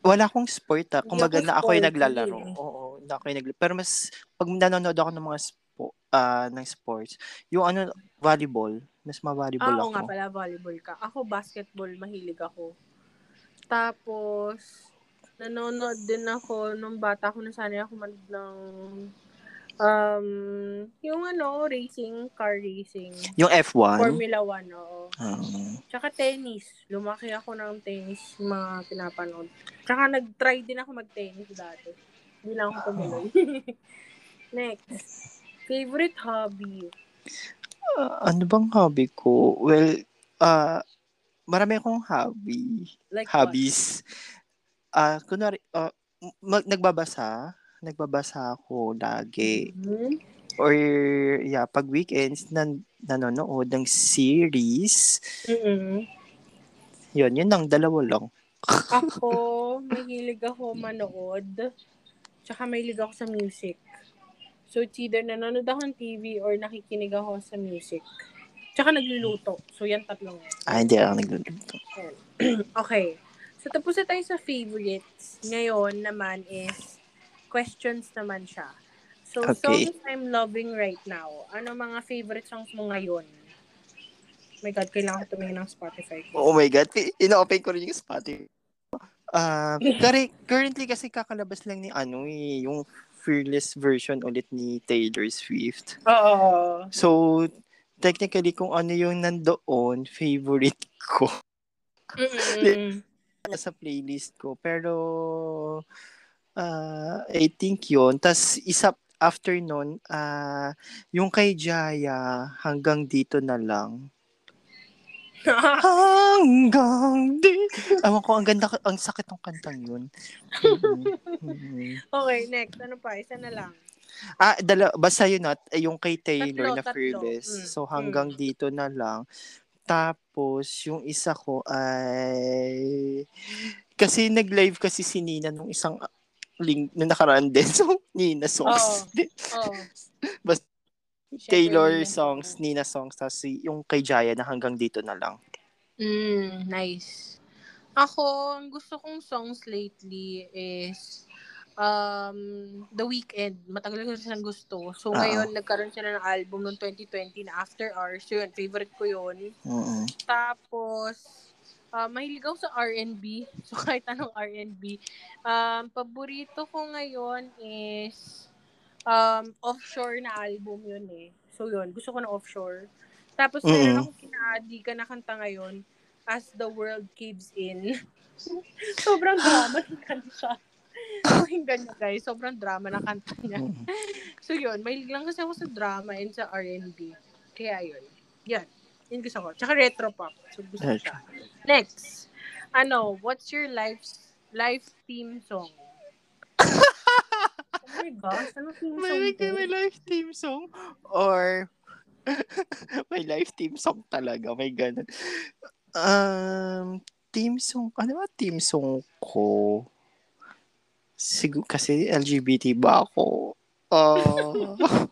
B: Wala akong sport ah.
A: Hindi
B: Kumbaga
A: ako
B: na ako yung naglalaro.
A: eh.
B: Oo, na ako yung naglalaro. Pero mas, pag nanonood ako ng mga spo, ah ng sports, yung ano, volleyball, mas ma-volleyball
A: Ah,
B: ako.
A: oo nga pala, volleyball ka. Ako, basketball, mahilig ako. Tapos, nanonood din ako nung bata ko na sana ako manood ng um, yung ano, racing, car racing.
B: Yung F1.
A: Formula 1, oo.
B: Ah.
A: Tsaka tennis. Lumaki ako ng tennis, mga pinapanood. Tsaka nag-try din ako mag-tennis dati. Hindi lang ako tumuloy. Next. Favorite hobby?
B: Ah, ano bang hobby ko? Well, ah marami akong hobby.
A: Like
B: Hobbies. Ah, kunwari, ah, mag- nagbabasa. Nagbabasa ako lagi.
A: what? Hmm?
B: Or, yeah, pag weekends, nan nanonood ng series.
A: Mm-mm.
B: Yun, yun lang, dalawa lang.
A: Ako, mahilig ako manood. Tsaka mahilig ako sa music. So, it's either nanonood ako ng TV or nakikinig ako sa music. Tsaka nagluluto. So, yan tatlong yan.
B: Ah, hindi ako nagluluto.
A: Okay. So, tapos na tayo sa favorites. Ngayon naman is questions naman siya. So,
B: Okay.
A: songs I'm loving right now. Ano mga favorite songs mo ngayon? Oh my God, kailangan ko tumingin ng Spotify ko.
B: Oh my God, ina-open ko rin yung Spotify. Ah, current- currently kasi kakalabas lang ni ano eh, yung fearless version ulit ni Taylor Swift.
A: Oo.
B: So, technically kung ano yung nandoon, favorite ko
A: Mm-mm.
B: sa playlist ko. Pero, ah, I think yun. Tapos, isa, after nun, ah, yung kay Jaya, hanggang dito na lang. Hanggang di. Ewan ko, ang ganda, ang sakit ng kantang yun. Mhm. Mhm.
A: okay, next. Ano pa? Isa na lang.
B: Ah, dala, basta yun at eh, yung kay Taylor
A: Tatlo,
B: na
A: tatlo.
B: Fearless.
A: Mm,
B: So, hanggang dito na lang. Tapos, yung isa ko ay... Kasi nag-live kasi si Nina nung isang link nung nakaraan din. So, Nina songs.
A: Oo.
B: Basta
A: Siyempre,
B: Taylor songs, Nina songs. Tapos yung kay Jaya na hanggang dito na lang.
A: Mm, nice. Ako, ang gusto kong songs lately is um, The Weeknd. Matagal ko siya gusto. So,
B: Ah.
A: ngayon, nagkaroon siya ng album noong 2020 na After Hours. So, yun, favorite ko yun.
B: Mm-mm.
A: Tapos, ah, mahilig ako sa R&B. So, kahit anong R&B. Um, paborito ko ngayon is um, offshore na album yun eh. So yun, gusto ko na offshore. Tapos
B: Mm-mm.
A: meron ako kinaadi ka na kanta ngayon, As the World Caves In. Sobrang drama ng kanta. Pakinggan niyo guys, sobrang drama ng kanta niya. So yun, may lang kasi ako sa drama and sa R&B. Kaya yun. Yan. Yun gusto ko. Tsaka retro pop. So gusto ko siya. Next. Ano, what's your life life theme song? oh my gosh, ano theme song
B: May, may live theme song? Or, may live theme song talaga. May ganun. Um, theme song, ano ba theme song ko? Siguro, kasi LGBT ba ako? Uh,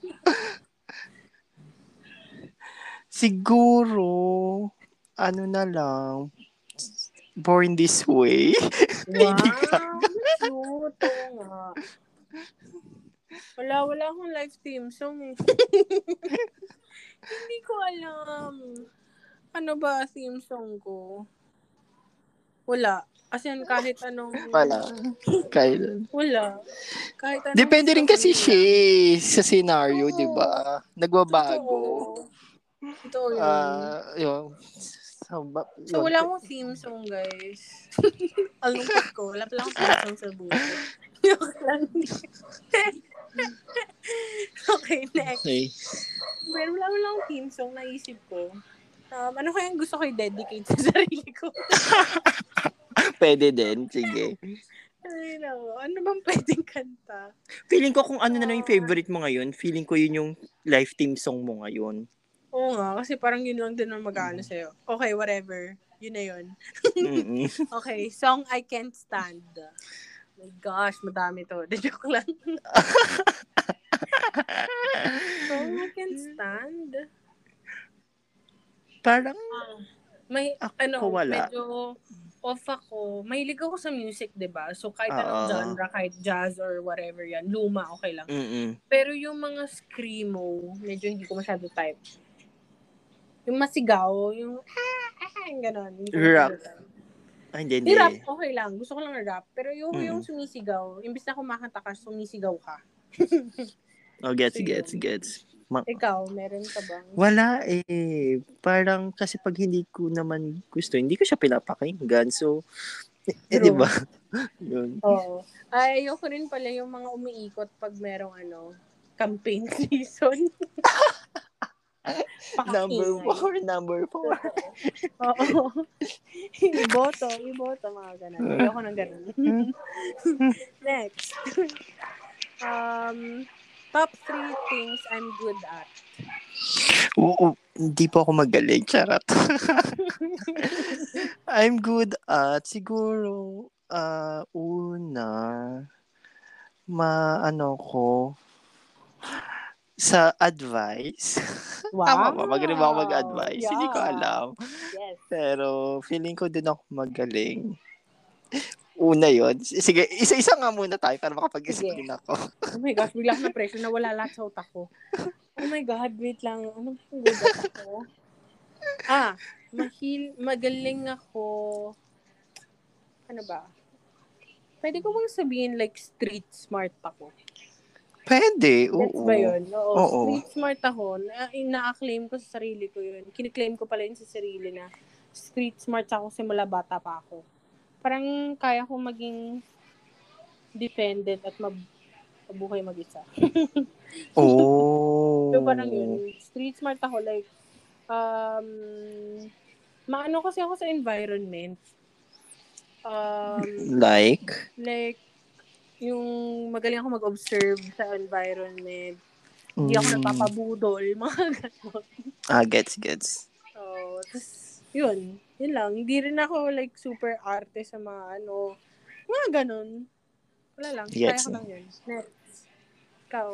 B: siguro, ano na lang, Born This Way.
A: Wow, cute. Nga. Wala, wala akong live theme song eh. Hindi ko alam. Ano ba theme song ko? Wala. As in, kahit anong...
B: Wala. Kaya,
A: Wala. Kahit anong
B: Depende rin kasi siya eh, sa scenario,
A: Oo.
B: di ba? Nagbabago.
A: Totoo. Totoo yun.
B: Ah, yun. So, ba-
A: so,
B: yun.
A: wala akong theme song, guys. Alungkot ko. Wala pala akong theme song sa buhay. Okay, next.
B: Okay.
A: Pero wala wala akong theme song naisip ko. Um, ano kaya gusto ko i-dedicate sa sarili ko?
B: Pwede din, sige.
A: Ay, no. Ano bang pwedeng kanta?
B: Feeling ko kung ano na lang yung favorite mo ngayon, feeling ko yun yung live theme song mo ngayon.
A: Oo nga, kasi parang yun lang din ang mag-ano sa'yo. Okay, whatever. Yun na yun. Okay, song I Can't Stand. My gosh, madami to. The joke lang. song I Can't Stand?
B: Parang,
A: May,
B: Ako,
A: ano,
B: wala.
A: medyo off ako. Mahilig ako sa music, 'di ba So, kahit anong
B: Oo.
A: genre, kahit jazz or whatever yan, luma, okay lang.
B: mm
A: Pero yung mga screamo, medyo hindi ko masyado type. Yung masigaw, yung yung ganon. Hindi ko
B: Rap. Ah, hindi, hindi.
A: rap, okay lang. Gusto ko lang ng rap. Pero yung,
B: Mm.
A: yung sumisigaw, imbis na kumakanta ka, sumisigaw ka.
B: Oh, gets,
A: Sige.
B: gets, gets. Ma-
A: Ikaw, meron ka bang?
B: Wala eh. Parang kasi pag hindi ko naman gusto, hindi ko siya pinapakinggan. So, eh, eh, di ba? Yun.
A: Oo. Ay, ayoko rin pala yung mga umiikot pag merong ano, campaign season.
B: Number four, number four.
A: Oo. iboto, iboto, mga ganun. Ayoko ng ganun. Next. um, top three things I'm good at.
B: Oo, hindi po ako magaling. Charot. I'm good at siguro ah una maano ko sa advice. Tama ba? Magaling ba ako mag-advise? Hindi ko
A: Yeah.
B: alam.
A: Yes.
B: Pero feeling ko din ako magaling. Una yon Sige, isa-isa nga muna tayo para makapag-isip
A: Sige.
B: din ako.
A: Oh my gosh, bigla akong na-pressure na wala lahat sa utak ko. Oh my God, wait lang. Ano ba yung at ako? Ah, mahil, magaling ako. Ano ba? Pwede ko bang sabihin like street smart ako?
B: Pwede, oo.
A: Gets ba yun? Oo,
B: Oo.
A: street smart ako. Na, ina-acclaim ko sa sarili ko yun. Kiniklaim ko pala yun sa sarili na street smart ako simula bata pa ako. Parang kaya ko maging dependent at mab- mabuhay mag-isa.
B: Oh.
A: So, parang yun. Street smart ako. Like, um, maano kasi ako sa environment. Um,
B: Like?
A: like, yung magaling ako mag-observe sa environment. Hindi ako
B: Mm.
A: napapabudol. Mga ganon.
B: Ah, gets, gets.
A: So, tas, yun. Yun lang. Hindi rin ako like super arte sa mga ano. Mga ganon. Wala lang. Kaya
B: Gets.
A: ko lang yun. Next. Ikaw.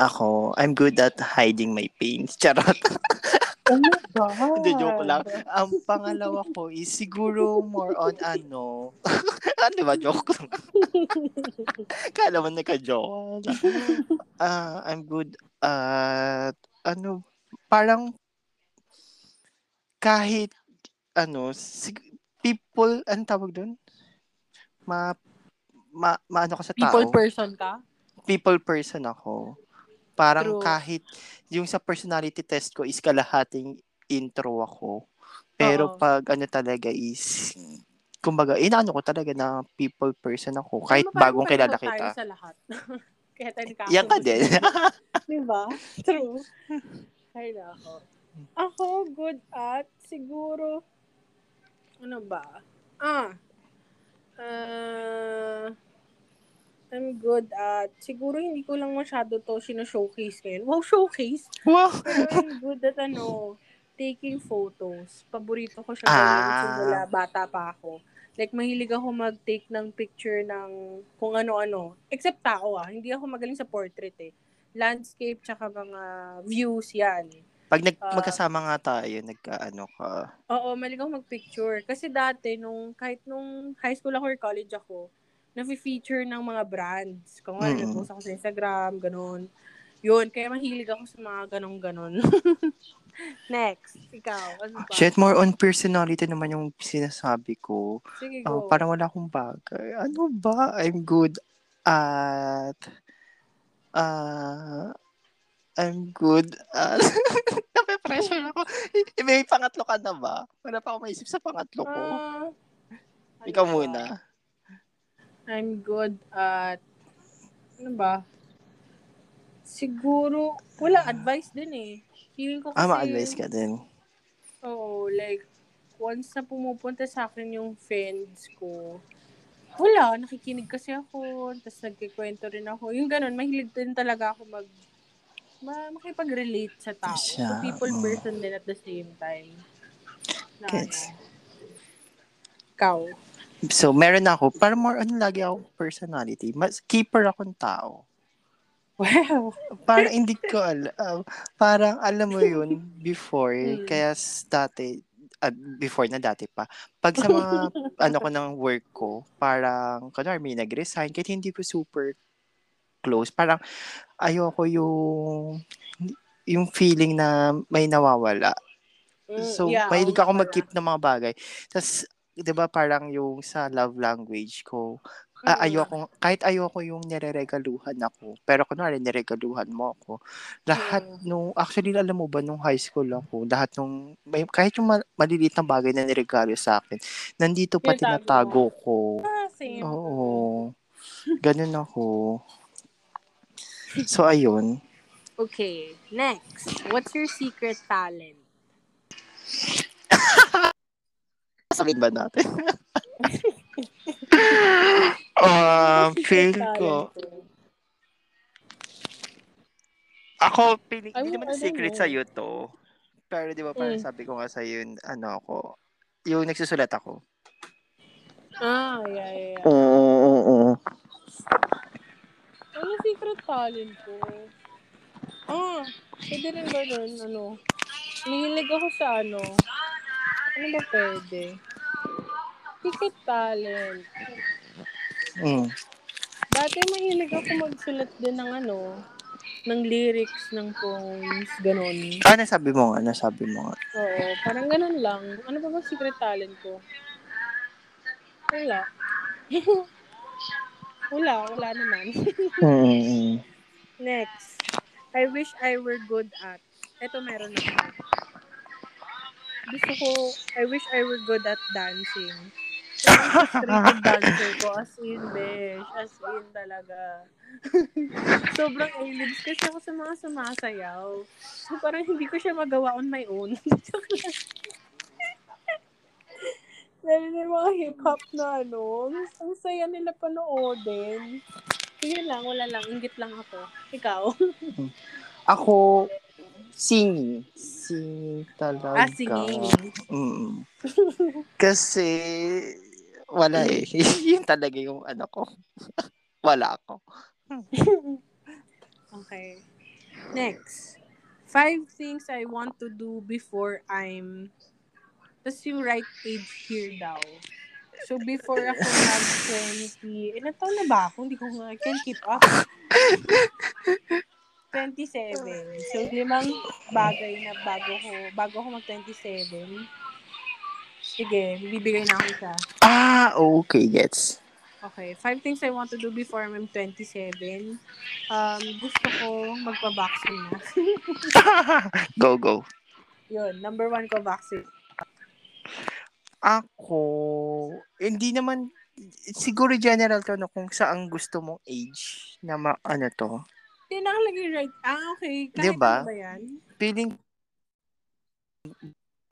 B: Ako, I'm good at hiding my pains. Charot.
A: Oh my God.
B: Hindi, joke lang. Ang pangalawa ko is siguro more on ano. ano ba? Joke lang. Kala mo nagka-joke. Ah, I'm good at ano, parang kahit ano, sig- people, anong tawag doon? Ma, ma, maano ka sa tao?
A: People person ka?
B: people person ako. Parang
A: True.
B: kahit yung sa personality test ko is kalahating intro ako. Pero
A: Oo.
B: pag ano talaga is kumbaga, inaano ko talaga na people person ako kahit
A: parang
B: bagong kilala
A: tayo
B: kita.
A: sa lahat. Kaya tayo
B: Yan ka din.
A: Di ba? True. Ay, nako. Ako, good at, siguro, ano ba? Ah, uh, I'm good at, siguro hindi ko lang masyado to sino-showcase ngayon. Wow, showcase?
B: wow.
A: Pero I'm good at, ano, taking photos. Paborito ko siya
B: Ah.
A: simula bata pa ako. Like, mahilig ako mag-take ng picture ng kung ano-ano. Except tao ah. Hindi ako magaling sa portrait eh. Landscape, tsaka mga views, yan.
B: Pag nag,
A: Ah.
B: magkasama nga tayo, nagkaano ka.
A: Oo, mahilig ako mag-picture. Kasi dati, nung, kahit nung high school ako or college ako, na-feature ng mga brands. Kung ano,
B: Mm.
A: nag-post ako sa Instagram, ganun. Yun, kaya mahilig ako sa mga ganun-ganun. Next, ikaw. Ano ba?
B: Shit, more on personality naman yung sinasabi ko.
A: Sige,
B: Ah,
A: go.
B: parang wala akong bagay. Ano ba? I'm good at... ah I'm good at... Nape-pressure ako. May pangatlo ka na ba? Wala pa ako maisip sa pangatlo ko.
A: Ah,
B: Ikaw
A: ano ba?
B: muna.
A: I'm good at... Ano ba? Siguro, wala, advice din eh. Feeling ko kasi...
B: Ah, ma-advise ka din.
A: Oo, like, once na pumupunta sa akin yung friends ko, wala, nakikinig kasi ako, tapos nagkikwento rin ako. Yung ganun, mahilig din talaga ako mag, ma makipag-relate sa tao.
B: Siya,
A: So, people
B: mm.
A: person din at the same time. Na,
B: Gets.
A: ano, ikaw.
B: So, meron ako. Parang more on lagi ako personality. Mas keeper akong tao.
A: Wow.
B: Parang hindi ko alam. Parang alam mo yun before.
A: Mm.
B: Kaya dati, ah, before na dati pa. Pag sa mga ano ko ng work ko, parang, kunwari may nag-resign, kahit hindi ko super close, parang ayoko yung yung feeling na may nawawala.
A: Mm,
B: So,
A: yeah,
B: mahilig ako mag-keep ng mga bagay. Tapos, di ba parang yung sa love language ko,
A: Mm.
B: ayoko, kahit ayoko yung nireregaluhan ako, pero kunwari niregaluhan mo ako, lahat
A: Mm.
B: nung, actually alam mo ba, nung high school ako, lahat nung, may, kahit yung ma- maliliit na bagay na niregalo sa akin, nandito pa
A: Tinatago
B: tinatago ko.
A: Ah, same.
B: Oo. Ganun ako. So, ayun.
A: Okay, next. What's your secret talent?
B: Sabihin ba natin? um, feel ko,
A: talent ko.
B: Ako, piling, hindi naman
A: don't
B: secret
A: know.
B: sa'yo to. Pero di ba parang
A: Mm.
B: sabi ko nga sa'yo, yun, ano ako, yung nagsusulat ako.
A: Ah, yeah, yeah, yeah.
B: Oo, oo, oo.
A: Secret talent ko? Ah, pwede rin ba nun, ano? Mahilig ako sa ano. Ano ba pwede? Secret talent.
B: Mm.
A: Dati mahilig ako magsulat din ng ano, ng lyrics ng poems, ganun.
B: Ano sabi mo nga? Ano sabi mo nga?
A: Oo, parang ganun lang. Ano ba ba secret talent ko? Wala. wala, wala naman.
B: Mm.
A: Next. I wish I were good at. Ito meron ako. Gusto ko, I wish I were good at dancing. Parang frustrated dancer ko. As in, besh. As in talaga. Sobrang aliens kasi ako sa mga sumasayaw. So, parang hindi ko siya magawa on my own. Lalo na yung mga hip-hop na ano, ang saya nila panoodin. So, yun lang, wala lang. Ingit lang ako. Ikaw?
B: Ako, singing. Singing talaga.
A: Ah, singing.
B: Mm. Kasi, wala eh. Yun talaga yung ano ko. wala ako.
A: Okay. Next. Five things I want to do before I'm Tapos yung right age here daw. So, before ako mag-20, ilan taon na ba ako? Hindi ko nga, I can't keep up. 27. So, limang bagay na bago ko, bago ako mag-27. Sige, bibigay na ako isa.
B: Ah, okay, gets.
A: Okay, five things I want to do before I'm 27. Um, gusto ko magpa-vaccine na.
B: go, go.
A: Yun, number one ko vaccine.
B: Ako, hindi naman, siguro general to, no, kung saan gusto mong age na ma, ano to.
A: Hindi nakalagay right. Ah, okay. Kahit
B: Diba?
A: ano ba yan?
B: Feeling,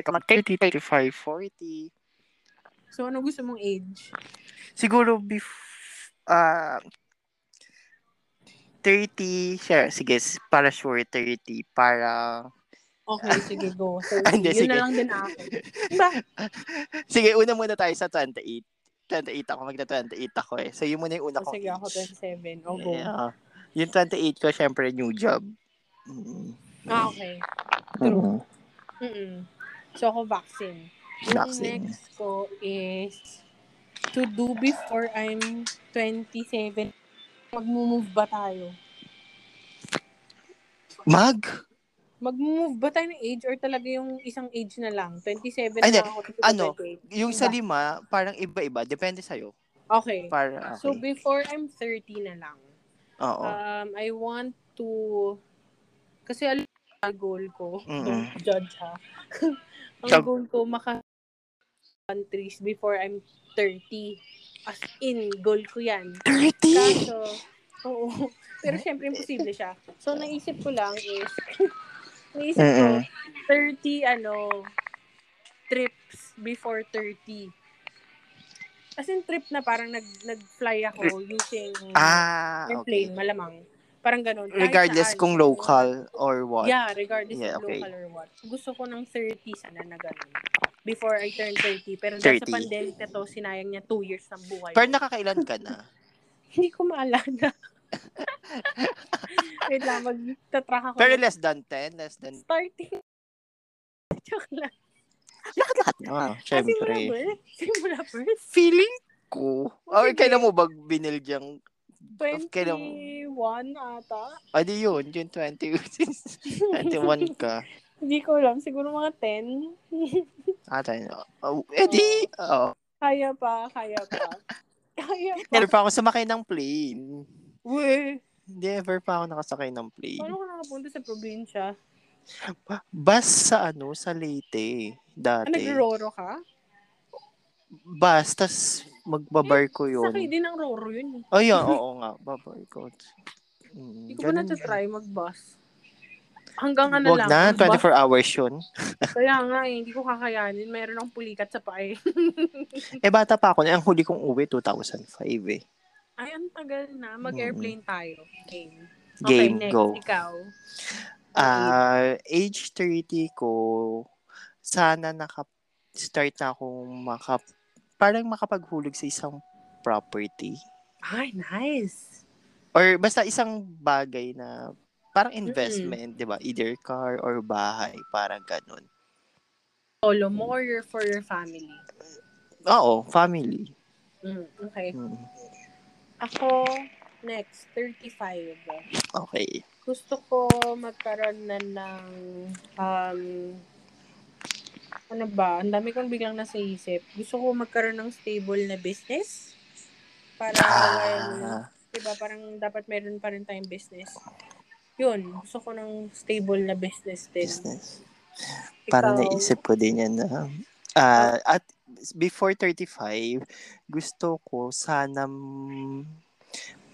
B: 30, 35, 40.
A: So, ano gusto mong age?
B: Siguro, bef, ah, 30, sure, sige, para sure, 30, para,
A: Okay, sige, go. So,
B: hindi,
A: yun
B: sige.
A: na lang din ako. Ba?
B: sige, una muna tayo sa 28. 28 ako, magta-28 ako eh. So, yun muna yung una
A: Oh,
B: kong
A: sige, ako
B: age.
A: 27. O, go.
B: Yeah. Yung 28 ko, syempre, new job. Mm.
A: Ah, okay. True.
B: Mm.
A: Mm-mm. So, ako vaccine. Yung
B: Vaccine.
A: next ko is to do before I'm 27. Mag-move ba tayo?
B: Mag?
A: Mag-move ba tayo ng age or talaga yung isang age na lang? 27
B: Ay,
A: na ako.
B: Ano?
A: 28.
B: Yung sa
A: Iba.
B: lima, parang iba-iba. Depende sa'yo.
A: Okay.
B: Para, okay.
A: So, before I'm 30 na lang,
B: Oo.
A: um, I want to, kasi alam goal ko, don't judge ha, ang
B: Sab-
A: goal ko maka countries before I'm 30. As in, goal ko yan.
B: 30?
A: Kaso, oo. Pero syempre, imposible siya. So, naisip ko lang is, naisip ko,
B: Mm-mm.
A: 30, ano, trips before 30. As in, trip na parang nag, nag-fly ako using
B: Ah, okay.
A: airplane, malamang. Parang ganun. Kahit
B: Regardless
A: saan.
B: kung local or what.
A: Yeah, regardless
B: Yeah, okay.
A: local or what. Gusto ko ng 30 sana na ganun. Before I turn 30. Pero dahil sa
B: 30.
A: pandemic na to, sinayang niya 2 years ng buhay.
B: Pero nakakailan ka na?
A: Hindi ko maalala. Wait lang, magtatrack ako.
B: Pero less than 10? Less than...
A: Starting. Joke lang.
B: Lahat na,
A: Ah, simula
B: syempre.
A: birth? Simula birth?
B: Feeling ko. Or
A: Sige.
B: kailan mo ba binil diyang...
A: 21
B: Kailang-
A: ata.
B: Ah, di yun. June 20. 21 ka.
A: Hindi ko alam. Siguro mga 10.
B: Ah, tayo. Oh, eh di. Oh.
A: Kaya pa, kaya pa. Kaya pa.
B: Never pa ako sumakay ng plane.
A: Uwe.
B: Hindi ever pa ako nakasakay ng plane.
A: Paano ka nakapunta sa probinsya?
B: Bus sa ano, sa Leyte.
A: Ah,
B: Dati.
A: nag-roro ka?
B: Bus, tas magbabar ko yun.
A: Sakay din ng roro yun.
B: Oh, yeah, oo nga. Babar ko. Mm,
A: Hindi ko pa
B: ganun
A: mag-bus. Hanggang ano
B: Wag
A: lang.
B: na,
A: mag-bus.
B: 24 hours yun.
A: Kaya nga eh, hindi ko kakayanin. Meron akong pulikat sa pae.
B: Eh, bata pa ako. Ang huli kong uwi, 2005 eh.
A: Ay, ang tagal na. Mag-airplane tayo. Game.
B: Game,
A: okay, next.
B: go.
A: Ikaw.
B: Ah, age 30 ko, sana naka-start na akong maka, parang makapaghulog sa isang property.
A: Ay, nice.
B: Or basta isang bagay na parang investment, di ba? Either car or bahay, parang ganun.
A: Solo mo or for your family?
B: Oo, family.
A: Mm, okay.
B: Mm,
A: Ako, next, 35.
B: Okay.
A: Gusto ko magkaroon na ng, um, ano ba, ang dami kong biglang nasa isip. Gusto ko magkaroon ng stable na business. Para,
B: Ah,
A: diba, parang dapat meron pa rin tayong business. Yun, gusto ko ng stable na business din.
B: business. Parang
A: Ikaw?
B: naisip ko din yan na, ah, at before 35, gusto ko sana mm,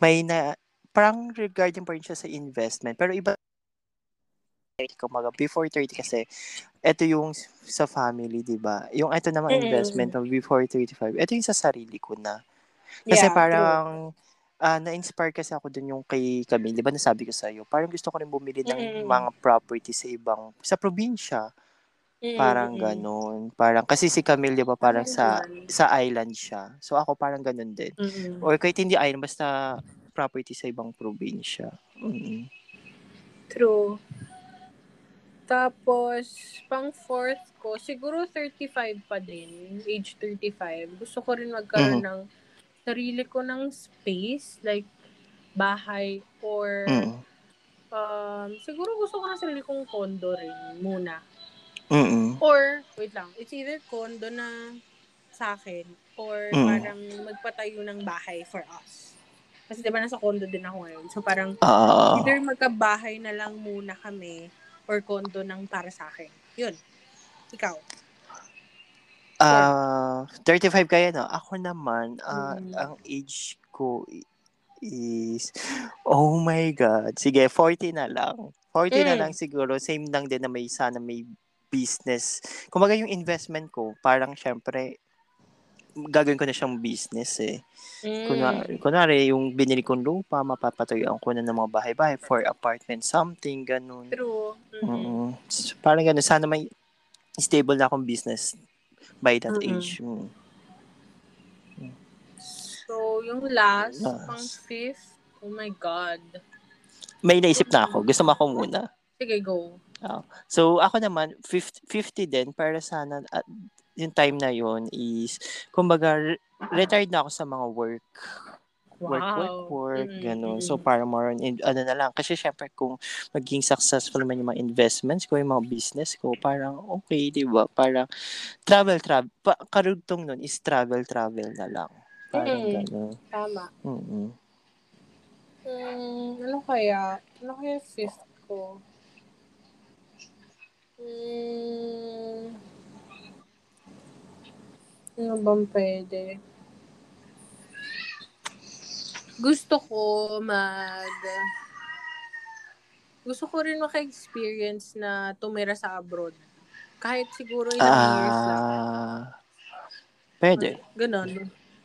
B: may na, parang regarding pa rin siya sa investment, pero iba, kumaga, before 30 kasi, ito yung sa family, di ba? Yung ito naman
A: Mm-mm.
B: investment ng before 35, ito yung sa sarili ko na. Kasi
A: Yeah, true.
B: parang, ah, na-inspire kasi ako dun yung kay Camille, di ba nasabi ko sa'yo, parang gusto ko rin bumili ng
A: Mm-mm.
B: mga property sa ibang, sa probinsya.
A: Mm,
B: Parang
A: mm,
B: ganun. Parang, kasi si Camille, di ba, parang sa, sa island siya. So, ako parang ganun din.
A: Mm-mm.
B: Or kahit hindi island, basta property sa ibang probinsya. Mm.
A: True. Tapos, pang fourth ko, siguro 35 pa din, age 35. Gusto ko rin magkaroon
B: Mhm.
A: ng sarili ko ng space, like bahay or
B: Mm.
A: um, siguro gusto ko ng sarili kong condo rin muna.
B: Mm.
A: Or, wait lang, it's either condo na sa akin or
B: Mm.
A: parang magpatayo ng bahay for us. Kasi di ba nasa condo din ako ngayon. So parang
B: Ah,
A: either magkabahay na lang muna kami or condo ng para sa akin. Yun. Ikaw.
B: ah 35 kaya no? Ako naman, ah,
A: Mm.
B: ang age ko is, oh my God. Sige, 40 na lang. 40 na
A: Mm.
B: lang siguro. Same lang din na may sana may business. Kumbaga yung investment ko, parang syempre, gagawin ko na siyang business eh.
A: Mm.
B: Kunwari, kunwari yung binili kong lupa, mapapatuyuan ko na ng mga bahay-bahay for apartment, something, ganun.
A: True. Mm.
B: Mm. So, parang ganun. Sana may stable na akong business by that
A: Mm-mm.
B: age. Mm.
A: So, yung last,
B: Last.
A: pang fifth, oh my God.
B: May naisip na ako. Gusto mo ako muna.
A: Sige, go.
B: So, ako naman, 50, 50 din, para sana, at yung time na yon is, kumbaga, re- retired na ako sa mga work. Work, work, work,
A: Mm-mm,
B: ganun. So, para more on, in- ano na lang. Kasi, syempre, kung maging successful naman yung mga investments ko, yung mga business ko, parang okay, di ba? Parang, travel, travel. Pa, karugtong nun is travel, travel na lang. Parang
A: Mm.
B: ganun.
A: Tama.
B: Mm-mm.
A: Mm, ano kaya? Ano kaya fifth ko? Mm, ano bang pwede? Gusto ko mag... Gusto ko rin maka-experience na tumira sa abroad. Kahit siguro ilang years lang.
B: Ah, pwede.
A: Ganon.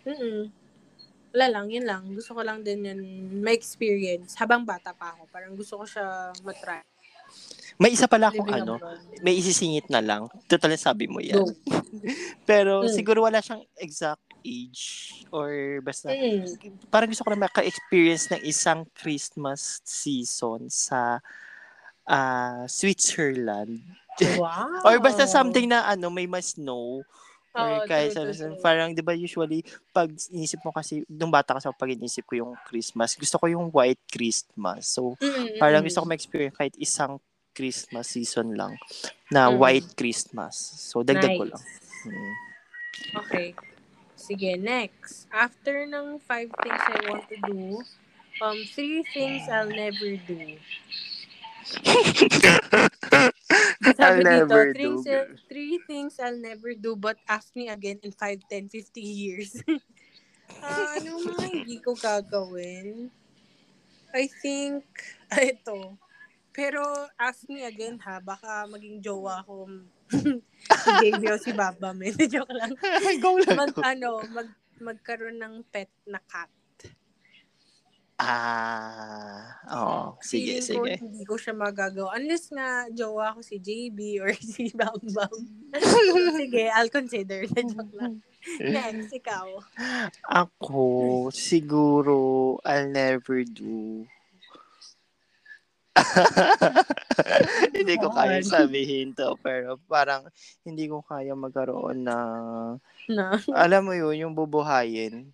A: Mm Wala lang, yun lang. Gusto ko lang din yun, may experience. Habang bata pa ako, parang gusto ko siya matry.
B: May isa pala akong ano, may isisingit na lang. Total sabi mo yan.
A: Go.
B: Pero
A: Mm.
B: siguro wala siyang exact age or basta
A: Mm.
B: parang gusto ko na maka-experience ng isang Christmas season sa ah, Switzerland.
A: Wow.
B: Or basta something na ano may mas snow. Or
A: Oo,
B: kaya
A: true,
B: sa,
A: true,
B: parang 'di ba usually pag inisip mo kasi nung bata kasi pag inisip ko yung Christmas, gusto ko yung white Christmas. So
A: Mm,
B: parang
A: mm.
B: gusto ko ma-experience kahit isang Christmas season lang na
A: Mm.
B: white Christmas. So dagdag ko
A: Nice.
B: lang. Mm.
A: Okay. Sige, next. After ng five things I want to do, um, three things I'll never do. Sabi dito,
B: never
A: three,
B: do,
A: three things I'll never do but ask me again in 5, 10, 50 years. Ah, ano mga hindi ko gagawin? I think, ah, ito. Pero ask me again ha, baka maging jowa ko si JB o si Baba. May joke lang.
B: Go lang.
A: Mag, ano, mag, magkaroon ng pet na cat.
B: Ah, oo. sige,
A: Feeling ko,
B: sige.
A: hindi ko siya magagawa. Unless nga, jowa ko si JB or si Bambam. Sige, I'll consider. Joke lang. Next, ikaw.
B: Ako, siguro, I'll never do. hindi ko kaya sabihin to, pero parang hindi ko kaya magkaroon na,
A: Na?
B: alam mo yun, yung bubuhayin.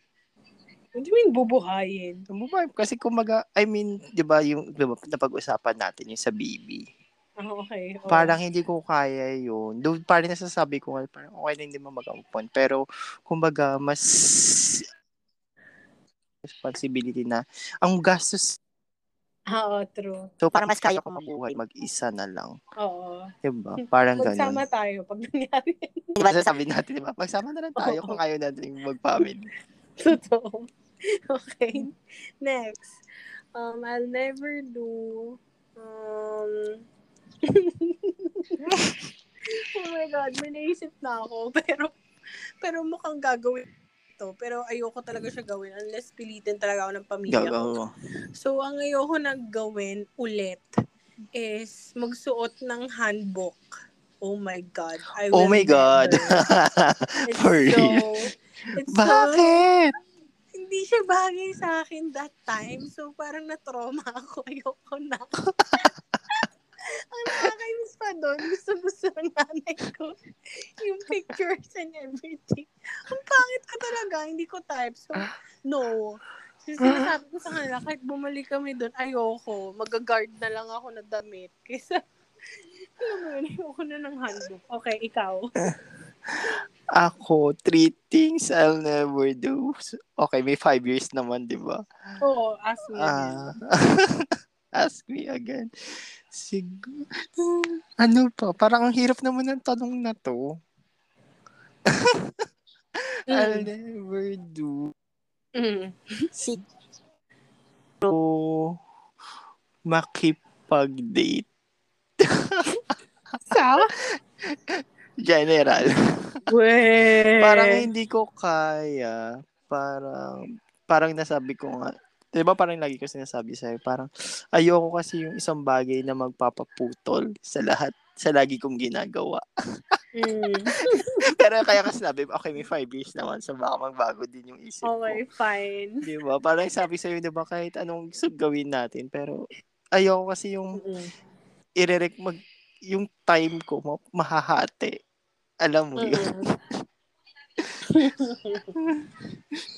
A: What do you mean bubuhayin?
B: Bubuhayin, kasi kumaga, I mean, di ba, yung, di ba, napag-usapan natin yung sa baby.
A: Ah, okay.
B: Parang hindi ko kaya yun. Doon parang nasasabi ko, parang okay lang hindi mo mag-ampon. Pero, kumbaga, mas responsibility na ang gastos
A: Oo, true.
B: So, parang mas kaya ko mabuhay mag-isa na lang.
A: Oo.
B: Diba? Parang
A: Magsama
B: ganun.
A: tayo pag nangyari.
B: Diba sasabi natin, diba? Magsama na lang tayo
A: Oo.
B: kung ayaw natin mag-family.
A: Totoo. Okay. Next. Um, I'll never do... Um... oh my God, may naisip na ako. Pero, pero mukhang gagawin ito. Pero ayoko talaga siya gawin unless pilitin talaga ako ng pamilya ko. So, ang ayoko na gawin ulit is magsuot ng handbook. Oh my God. I
B: Oh my God.
A: never. It's
B: For
A: so,
B: real?
A: it's so,
B: Bakit?
A: Hindi siya bagay sa akin that time. So, parang na-trauma ako. Ayoko na. Ang nakakainis pa doon, gusto-gusto ng nanay ko yung pictures and everything. Ang pangit ko talaga, hindi ko type. So, no. So, sinasabi ko sa kanila, kahit bumalik kami doon, ayoko. Mag-guard na lang ako na damit. Kaysa, alam mo yun, ayoko na ng handbook. Okay, ikaw.
B: Ako, three things I'll never do. Okay, may five years naman, di ba?
A: Oo, ask me again.
B: Ah, ask me again. Siguro, ano pa? Parang ang hirap naman ng tanong na to. I'll
A: Mm.
B: never do.
A: Mm.
B: Siguro, makipag-date.
A: Sa?
B: General.
A: Weh.
B: parang hindi ko kaya. Parang, parang nasabi ko nga, di ba parang lagi ko sinasabi sa'yo, parang ayoko kasi yung isang bagay na magpapaputol sa lahat, sa lagi kong ginagawa.
A: Mm.
B: Pero kaya kasi sabi, okay, may five years naman, so baka magbago din yung isip
A: Okay,
B: ko.
A: fine.
B: Di ba? Parang sabi sa'yo, di ba, kahit anong gusto gawin natin, pero ayoko kasi yung
A: Mm.
B: irerek mag yung time ko ma- mahahati. Alam mo yun.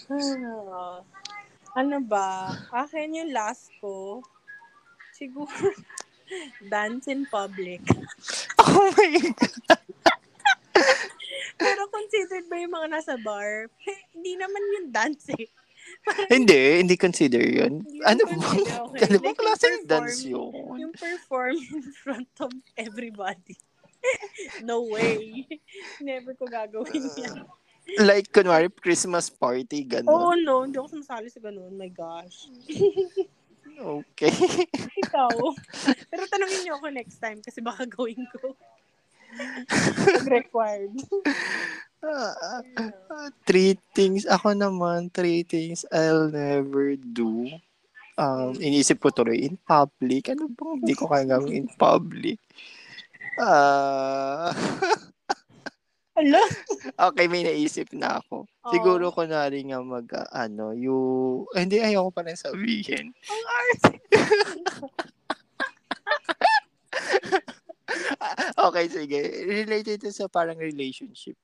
A: Ah, ano ba? Akin yung last ko. Siguro, dance in public.
B: Oh my God.
A: Pero considered ba yung mga nasa bar? Hindi naman yung dance eh.
B: hindi, hindi consider yun.
A: Hindi
B: Ano ba?
A: okay.
B: Ano ba
A: Like,
B: klaseng dance yun?
A: Yung perform in front of everybody. No way. Never ko gagawin yan.
B: Like, kunwari, Christmas party,
A: Oo,
B: gano'n.
A: no. Hindi ako sumasali sa ganun. My gosh.
B: Okay.
A: Ikaw. Pero tanungin niyo ako next time kasi baka gawin ko. Required.
B: Ah, ah, three things. Ako naman, three things I'll never do. Um, inisip ko tuloy, in public. Ano bang hindi ko kaya gawin in public? Ah,
A: Ala?
B: okay, may naisip na ako.
A: Oo.
B: Siguro ko na rin nga mag, ah, ano, yung, eh, hindi, ayoko pa rin sabihin.
A: Ang arte.
B: Ah, okay, sige. Related to sa parang relationship.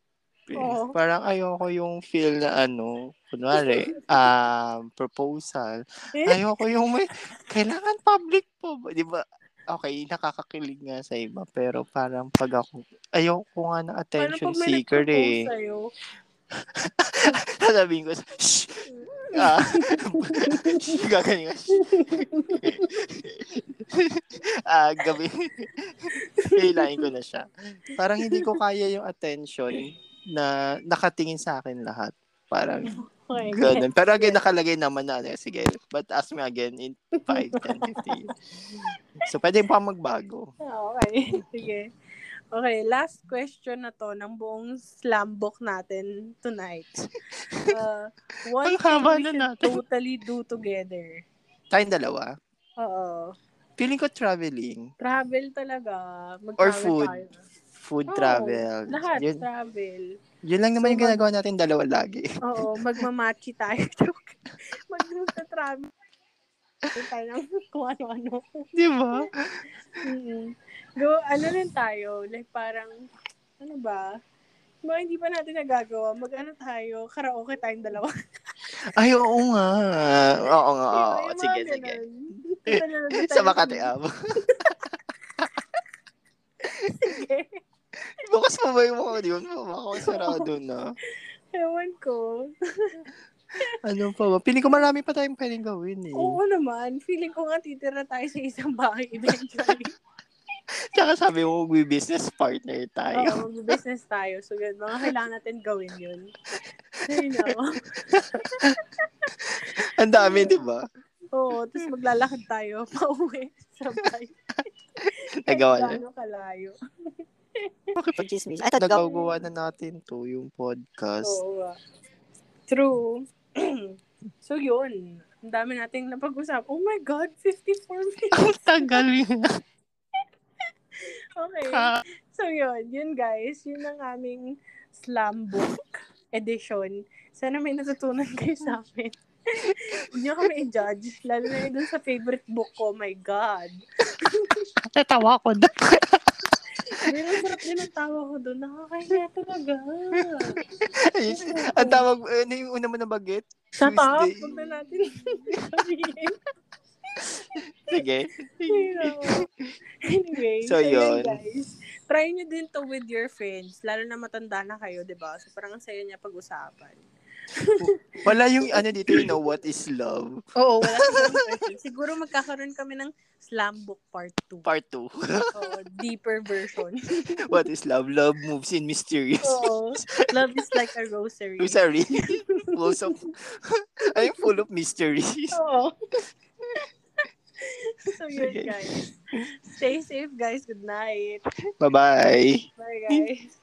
B: eh.
A: Oo.
B: Parang ayoko yung feel na ano, kunwari, um, proposal.
A: Eh?
B: Ayoko yung may, kailangan public po. Di ba? Okay, nakakakilig nga sa iba. Pero parang pag ako, ayoko nga ng
A: Paano
B: attention
A: pag may
B: seeker eh.
A: sa'yo?
B: Sasabihin ko, shh! Ah, gagaling ka. ah, gabi. Kailain ko na siya. Parang hindi ko kaya yung attention na nakatingin sa akin lahat. Parang
A: Okay.
B: ganun. Pero again, nakalagay naman na, ano, sige, but ask me again in 5, 10, 15 years. So, pwede pa magbago.
A: Ah, Okay. Sige. Okay, last question na to ng buong slam book natin tonight. Uh, one
B: Ang
A: thing
B: haba
A: we
B: na
A: should
B: natin.
A: totally do together.
B: Tayong dalawa.
A: Oo.
B: Feeling ko traveling.
A: Travel talaga. Mag-travel
B: Or food.
A: tayo.
B: Food
A: Oo,
B: travel.
A: Lahat,
B: Yun,
A: travel.
B: Yun lang naman
A: So,
B: yung
A: mag-
B: ginagawa natin dalawa lagi.
A: Oo, magmamachi tayo. Joke. Mag-travel. tayo ng kung ano-ano.
B: Di ba?
A: Mm. Go, ano rin tayo, like parang, ano ba, mga hindi pa natin nagagawa, mag-ano tayo, karaoke tayong dalawa.
B: Ay, oo nga. Oo nga, oo.
A: Mga
B: Sige, sige. Sa Makati Ave.
A: Sige.
B: Bukas pa ba yung mga yun? Baka sarado na.
A: Ewan ko.
B: Ano pa ba? Piling ko marami pa tayong pwedeng gawin eh.
A: Oo naman. Feeling ko nga titira tayo sa isang bahay eventually.
B: Tsaka sabi mo, business partner tayo.
A: Oo, business tayo. So, yun, mga kailangan natin gawin yun. You know.
B: Ang dami, di ba?
A: Oo, tapos maglalakad tayo pauwi sabay.
B: Nagawa na.
A: kalayo.
B: Pag-chismis. Ay, nagagawa na natin to, yung podcast.
A: Oo. True. so, yun. Ang dami nating napag-usap. Oh my God, 54 minutes.
B: Ang tagal yun.
A: Okay.
B: Ha?
A: So, yun. Yun, guys. Yun ang aming slam book edition. Sana may natutunan kayo sa amin. Huwag niyo kami i-judge. Lalo na yun sa favorite book ko. Oh my God.
B: Natawa ko.
A: Pero ang sarap din ang tawa ko doon. Nakakahiya talaga.
B: Ang tawag, ano yung una mo na bagit?
A: Shut up. Huwag na natin sabihin.
B: Sige.
A: Anyway,
B: So, yun.
A: guys. Try nyo din to with your friends. Lalo na matanda na kayo, di ba? So, parang ang saya niya pag-usapan.
B: Wala yung ano dito, you know, what is love?
A: Oo, wala question. Siguro magkakaroon kami ng slam book part 2.
B: Part 2.
A: Oo, deeper version.
B: what is love? Love moves in mysterious
A: Oo. Love is like a rosary.
B: Sorry. Most of, I'm full of mysteries.
A: Oo. so yun guys. Stay safe guys. Good night.
B: Bye-bye.
A: Bye guys.